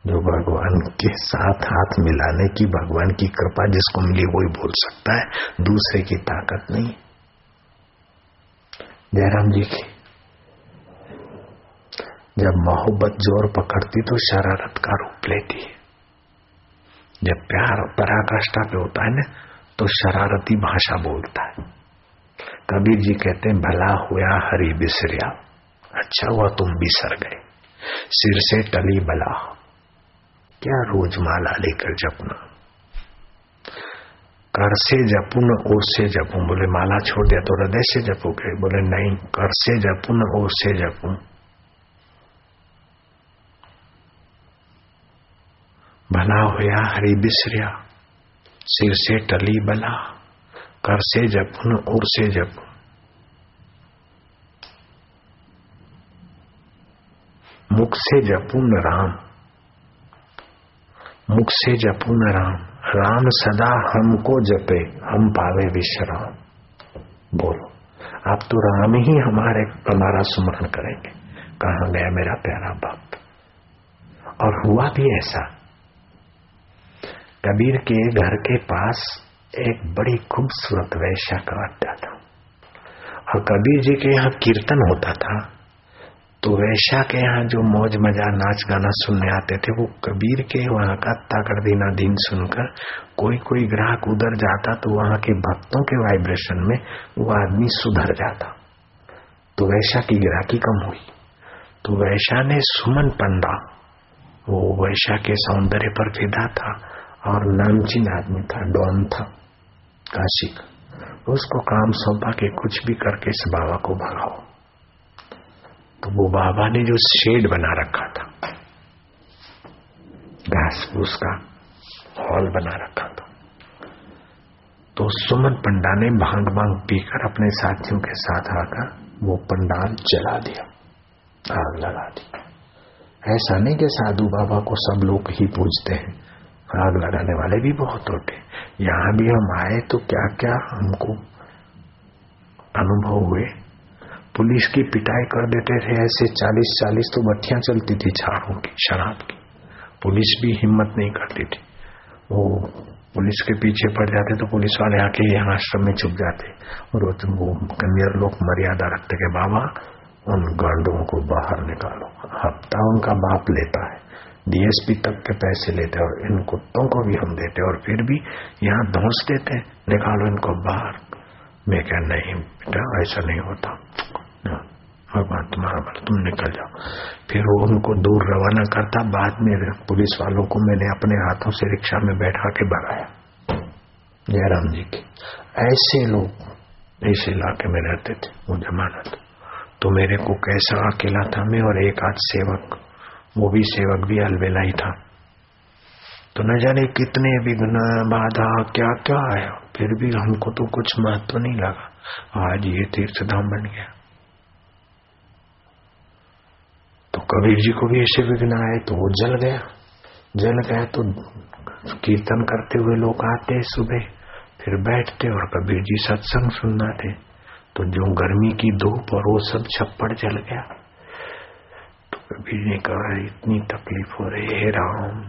जो भगवान के साथ हाथ मिलाने की, भगवान की कृपा जिसको मिली, वही बोल सकता है। दूसरे की ताकत नहीं। जयराम जी की, जब मोहब्बत ज़ोर पकड़ती तो शरारत का रूप लेती है। जब प्यार पराकाष्ठा पे होता है ना तो शरारती भाषा बोलता है। कबीर जी कहते हैं, भला हुआ हरि बिसरिया। अच्छा हुआ तुम बिसर गए। सिर से टली बला। क्या रोज माला लेकर जपना? कर से जपू न ओर से जपू बोले, माला छोड़ दिया तो हृदय से जपोगे। बोले, नहीं, कर से जपू न ओर से जपू भला होया, हरी बिसरिया। सिर से टली बला। कर से जपू न ओर से जपू मुख से जपून राम। मुख से जपून राम। राम सदा हमको जपे, हम पावे विश्राम। बोलो। आप तो राम ही हमारे, हमारा सुमरण करेंगे। कहा गया मेरा प्यारा बाप और हुआ भी ऐसा। कबीर के घर के पास एक बड़ी खूबसूरत वैश्या का अड्डा था। और कबीर जी के यहाँ कीर्तन होता था। तो वैशा के यहाँ जो मौज मज़ा नाच गाना सुनने आते थे, वो कबीर के वहाँ का ताकड़ दीना दिन सुनकर कोई कोई ग्राहक उधर जाता तो वहाँ के भक्तों के वाइब्रेशन में वो आदमी सुधर जाता। तो वैशा की ग्राहकी कम हुई। तो वैशा ने सुमन पंडा, वो वैशा के सौंदर्य पर फिदा था और नामचीन आदमी था, डॉन था काशी का उसको काम सौंपा के कुछ भी करके इस बाबा को भगाओ। तो वो बाबा ने जो शेड बना रखा था, घास फूस का हॉल बना रखा था। तो सुमन पंडा ने भाँग भाँग पीकर अपने साथियों के साथ आकर वो पंडाल जला दिया, आग लगा दी। ऐसा नहीं कि साधु बाबा को सब लोग ही पूजते हैं, आग लगाने वाले भी बहुत होते यहाँ भी हम आए तो क्या क्या हमको अनुभव हुए? पुलिस की पिटाई कर देते थे, ऐसे चालीस चालीस तो बत्तियाँ चलती थी झाड़ों की, शराब की। पुलिस भी हिम्मत नहीं करती थी। वो पुलिस के पीछे पड़ जाते तो पुलिस वाले आके यहाँ आश्रम में छुप जाते। और वो कन्या लोग मर्यादा रखते के, बाबा, उन गांडों को बाहर निकालो। हफ़्ता उनका बाप लेता है डीएसपी तक के पैसे लेते और इन कुत्तों को भी हम देते और फिर भी यहाँ धोस देते निकालो इनको बाहर। मैं क्या नहीं बेटा, ऐसा नहीं होता। भगवान तुम्हारा भला तुम निकल जाओ। फिर वो उनको दूर रवाना करता, बाद में पुलिस वालों को मैंने अपने हाथों से रिक्शा में बैठा के भगाया। जयराम जी के। ऐसे लोग इस इलाके में रहते थे, वो जमानत। तो मेरे को कैसा अकेला था मैं और एक आध सेवक, वो भी सेवक भी अलवेला ही था। तो न जाने कितने विघ्न, बाधा क्या क्या आया, फिर भी हमको तो कुछ महत्व नहीं लगा। आज ये तीर्थ धाम बन गया। तो कबीर जी को भी ऐसे विघ्न आए तो वो जल गया। जल गया तो कीर्तन करते हुए लोग आते सुबह, फिर बैठते और कबीर जी सत्संग सुनना थे तो जो गर्मी की धूप और वो सब छप्पड़ जल गया। तो कबीर ने कहा, इतनी तकलीफ़ हो रही है राम।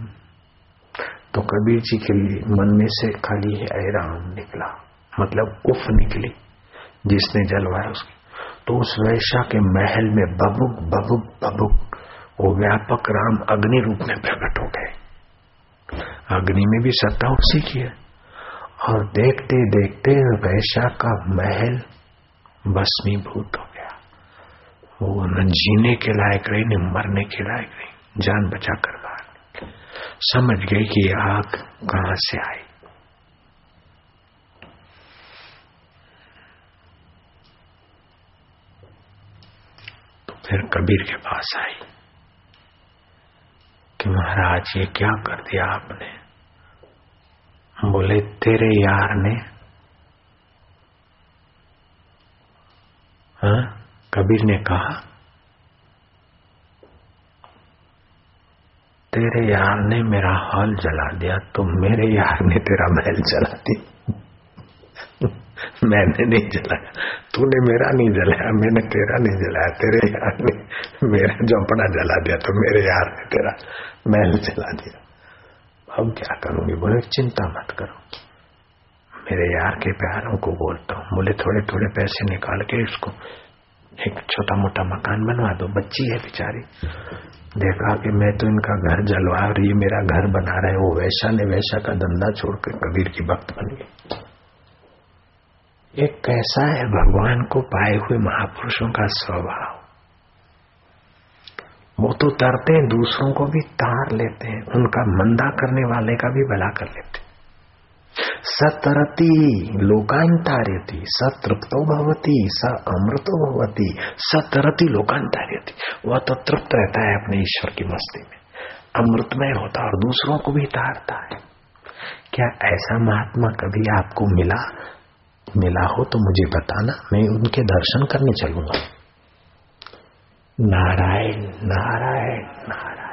तो कबीर जी के लिए मन में से खाली है राम निकला। मतलब उफ निकली, जिसने जलवाया उसकी। तो उस वैशा के महल में बबुक बबुक बबुक वो व्यापक राम अग्नि रूप में प्रकट हो गए। अग्नि में भी सत्ता उसी की है। और देखते देखते वैशा का महल भस्मीभूत हो गया। वो न जीने के लायक रही, न मरने के लायक रही। जान बचा कर बाहर समझ गई कि आग कहाँ से आई। फिर कबीर के पास आई कि महाराज, ये क्या कर दिया आपने? बोले, तेरे यार ने। हा? कबीर ने कहा, तेरे यार ने मेरा हॉल जला दिया तो मेरे यार ने तेरा महल जला दिया। मैंने नहीं जलाया तूने मेरा नहीं जलाया, मैंने तेरा नहीं जलाया। तेरे यार ने मेरा झोंपड़ा जला दिया तो मेरे यार ने तेरा महल जला दिया। अब क्या करूँगी बोले, चिंता मत करो। मेरे यार के प्यारों को बोलता हूँ। बोले थोड़े थोड़े पैसे निकाल के इसको एक छोटा मोटा मकान बनवा दो। बच्ची है बेचारी। देखा कि मैं तो इनका घर जलवा रही, मेरा घर बना रहे, वो वैसा ने वैसा का धंधा छोड़कर कबीर की भक्त बन गई। ये कैसा है भगवान को पाए हुए महापुरुषों का स्वभाव? वो तो तरते हैं, दूसरों को भी तार लेते हैं, उनका मंदा करने वाले का भी भला कर लेते सतरती लोकांतार्यति सतृप्तो भवती, स अमृतो भवती, सतरती लोकांतार्यति वह तो तृप्त रहता है अपने ईश्वर की मस्ती में। अमृतमय होता और दूसरों को भी तारता है। क्या ऐसा महात्मा कभी आपको मिला मिला हो तो मुझे बताना, मैं उनके दर्शन करने चलूँगा। नारायण नारायण नारायण।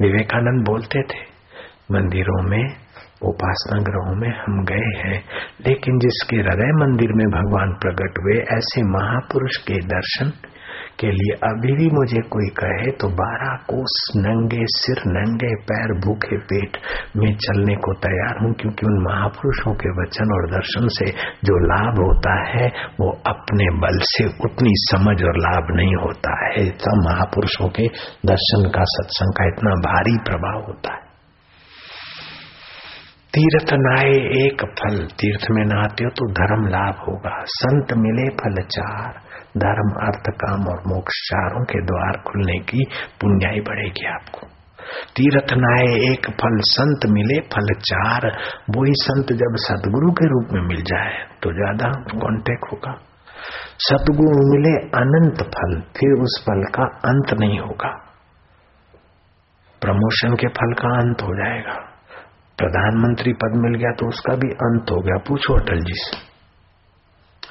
विवेकानंद बोलते थे, मंदिरों में, उपासना ग्रहों में हम गए हैं, लेकिन जिसके हृदय मंदिर में भगवान प्रकट हुए, ऐसे महापुरुष के दर्शन के लिए, अभी भी मुझे कोई कहे तो बारह कोस नंगे सिर, नंगे पैर, भूखे पेट में चलने को तैयार हूँ, क्योंकि उन महापुरुषों के वचन और दर्शन से जो लाभ होता है, वो अपने बल से उतनी समझ और लाभ नहीं होता है। सब महापुरुषों के दर्शन का सत्संग का इतना भारी प्रभाव होता है। तीर्थ नाए एक फल, तीर्थ में नहाते हो तो धर्म लाभ होगा। संत मिले फल चार धर्म, अर्थ, काम और मोक्ष चारों के द्वार खुलने की पुण्याई बढ़ेगी आपको। तीर्थ नाए एक फल संत मिले, फल चार, वही संत जब सदगुरु के रूप में मिल जाए तो ज़्यादा कॉन्टेक्ट होगा। सदगुरु मिले अनंत फल, फिर उस फल का अंत नहीं होगा। प्रमोशन के फल का अंत हो जाएगा। प्रधानमंत्री पद मिल गया तो उसका भी अंत हो गया। पूछो अटल जी से।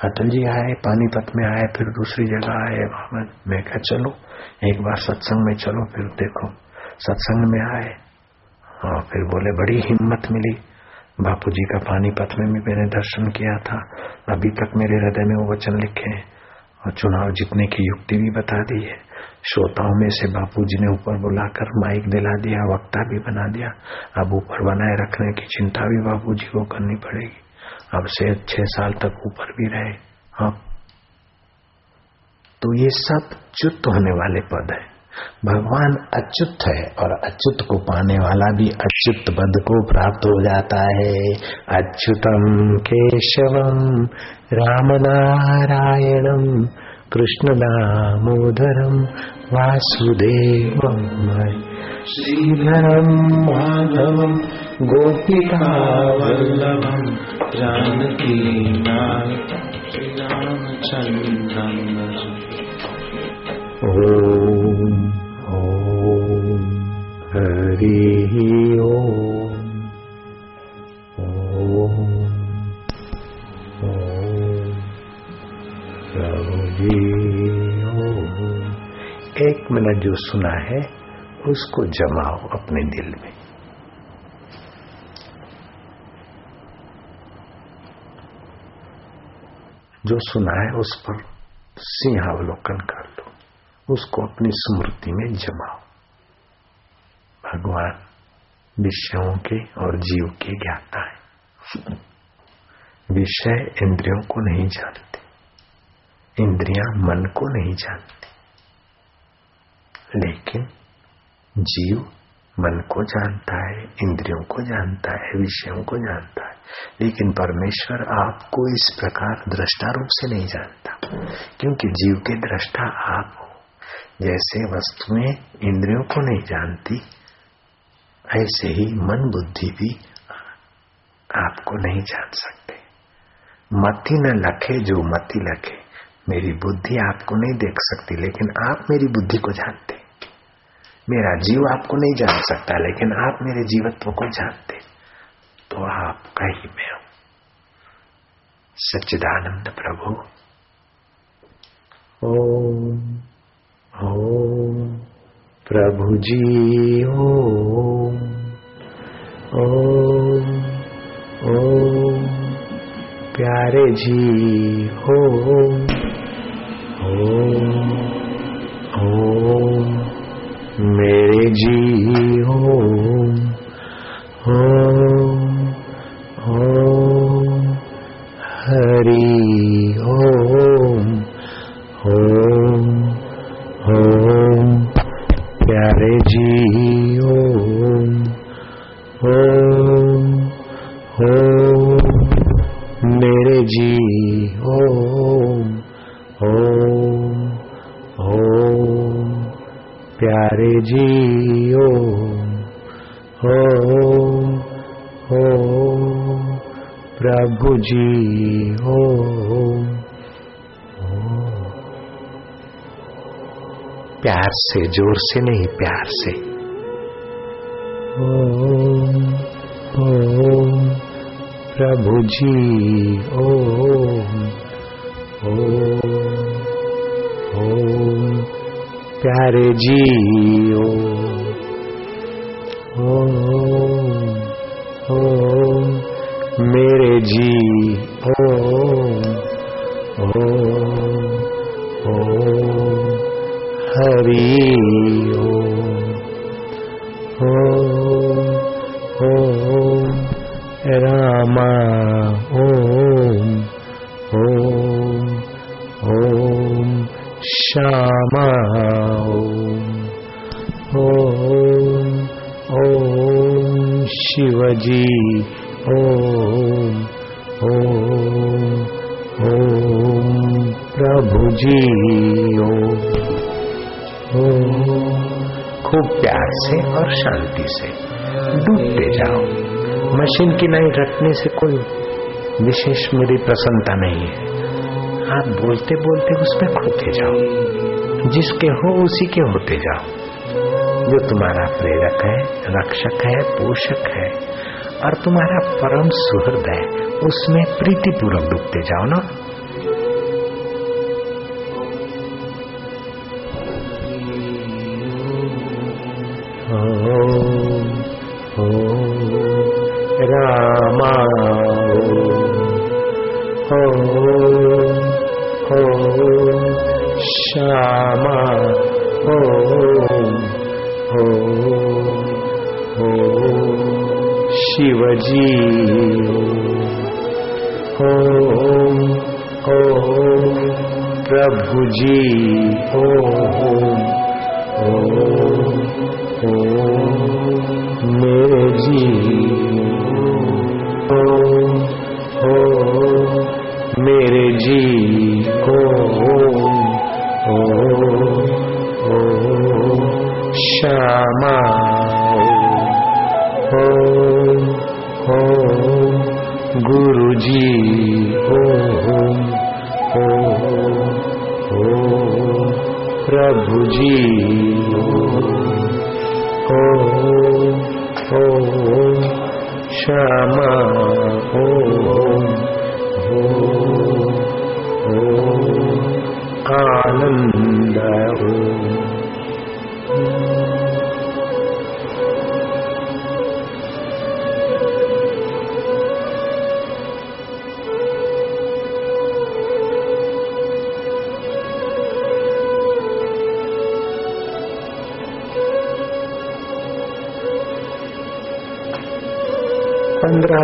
अटल जी आए, पानीपत में आए, फिर दूसरी जगह आए मैं क्या चलो, एक बार सत्संग में चलो, फिर देखो। सत्संग में आए, और फिर बोले, बड़ी हिम्मत मिली। बापू जी का पानीपत में भी मैंने दर्शन किया था। अभी तक मेरे हृदय में वो वचन लिखे हैं, और चुनाव जीतने की युक्ति भी बता दी है। श्रोताओं में से बापू जी ने ऊपर बुलाकर माइक दिला दिया, वक्ता भी बना दिया। अब ऊपर बनाए रखने की चिंता भी बापू जी को करनी पड़ेगी। अब से छह साल तक ऊपर भी रहे। हाँ। तो ये सब च्युत होने वाले पद है। भगवान अच्युत है और अच्युत को पाने वाला भी अच्युत पद को प्राप्त हो जाता है। अच्युतम केशवम राम नारायणम कृष्ण दामोदरम वासुदेवम श्रीधरम माधवम गोपिका वल्लभम जानकी रामचंद्रम ओम ओम हरि ओम ओम एक मिनट जो सुना है, उसको जमाओ अपने दिल में। जो सुना है, उस पर सिंहावलोकन कर लो। उसको अपनी स्मृति में जमाओ। भगवान विषयों के और जीव के ज्ञाता है। विषय इंद्रियों को नहीं जानते। इंद्रियाँ मन को नहीं जानती। लेकिन जीव मन को जानता है, इंद्रियों को जानता है, विषयों को जानता है। लेकिन परमेश्वर आपको इस प्रकार दृष्टा रूप से नहीं जानता, क्योंकि जीव के दृष्टा आप हो। जैसे वस्तुएँ इंद्रियों को नहीं जानती, ऐसे ही मन बुद्धि भी आपको नहीं जान सकते। मति न लखे जो मति लखे, मेरी बुद्धि आपको नहीं देख सकती, लेकिन आप मेरी बुद्धि को जानते मेरा जीव आपको नहीं जान सकता, लेकिन आप मेरे जीवत्व को जानते। तो आप कहीं मैं हूँ। सच्चिदानंद प्रभु। ओम ओम प्रभु जी ओम ओम ओम, प्यारे जी, ओम ओम ओम। मेरे जी हो हो हरि। प्यार से, ज़ोर से नहीं, प्यार से। ओम ओम, प्रभु जी, ओम ओम ओम, प्यारे जी, ओम। मशीन की नहीं, रखने से कोई विशेष मेरी प्रसन्नता नहीं है। आप बोलते बोलते उसमें खोते जाओ। जिसके हो, उसी के होते जाओ। जो तुम्हारा प्रेरक है, रक्षक है, पोषक है, और तुम्हारा परम सुहृद है, उसमें प्रीतिपूर्वक डूबते जाओ ना।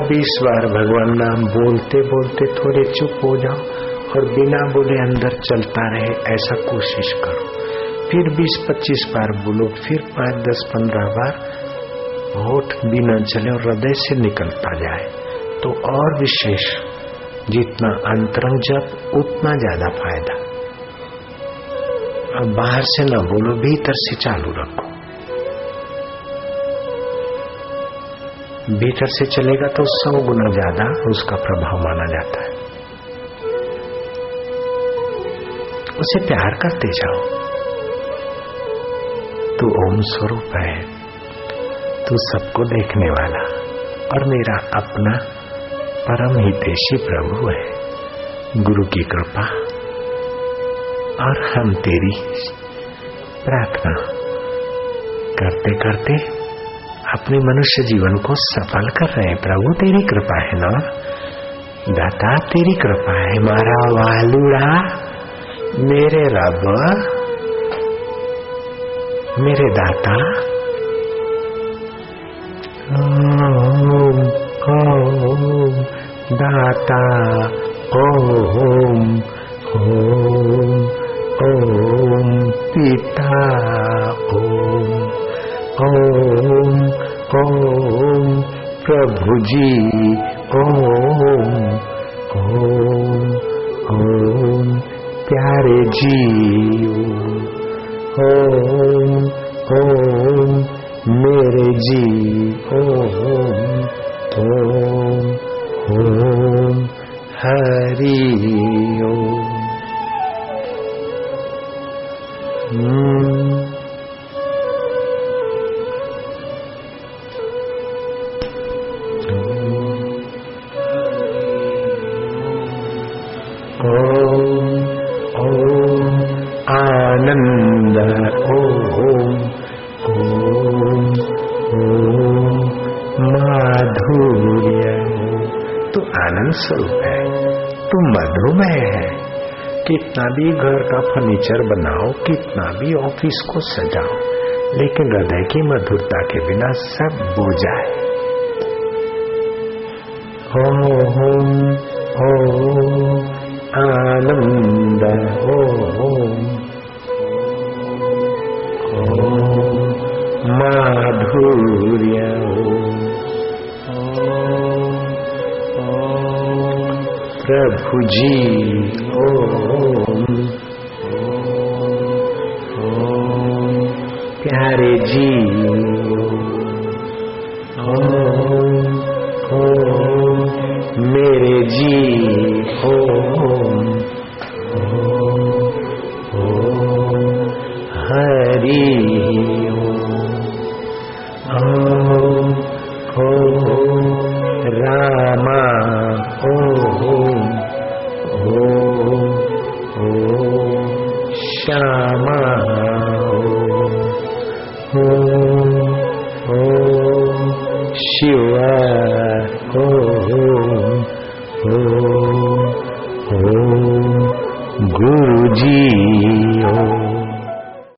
पंद्रह बीस बार भगवान नाम बोलते बोलते थोड़े चुप हो जाओ और बिना बोले अंदर चलता रहे, ऐसा कोशिश करो। फिर बीस पच्चीस बार बोलो, फिर पाँच, दस, पंद्रह बार होठ बिना चले और हृदय से निकलता जाए। तो और विशेष, जितना अंतरंग जप, उतना ज़्यादा फ़ायदा। अब बाहर से न बोलो, भीतर से चालू रखो। भीतर से चलेगा तो सौ गुना ज़्यादा उसका प्रभाव माना जाता है। उसे प्यार करते जाओ। तू ओम स्वरूप है। तू सबको देखने वाला और मेरा अपना परम हितेशी प्रभु है। गुरु की कृपा और हम तेरी प्रार्थना करते करते अपने मनुष्य जीवन को सफल कर रहे हैं। प्रभु, तेरी कृपा है ना? दाता, तेरी कृपा है। मारा वालुड़ा मेरे रब, मेरे दाता। ओम ओम, दाता, ओम ओम ओम, पिता। प्रभु जी ओम ओम ओम प्यारे जी। फर्नीचर बनाओ, कितना भी ऑफ़िस को सजाओ, लेकिन हृदय की मधुरता के बिना सब बुझाए ओम ओम, आनंद, ओम। माधुर्य प्रभु जी।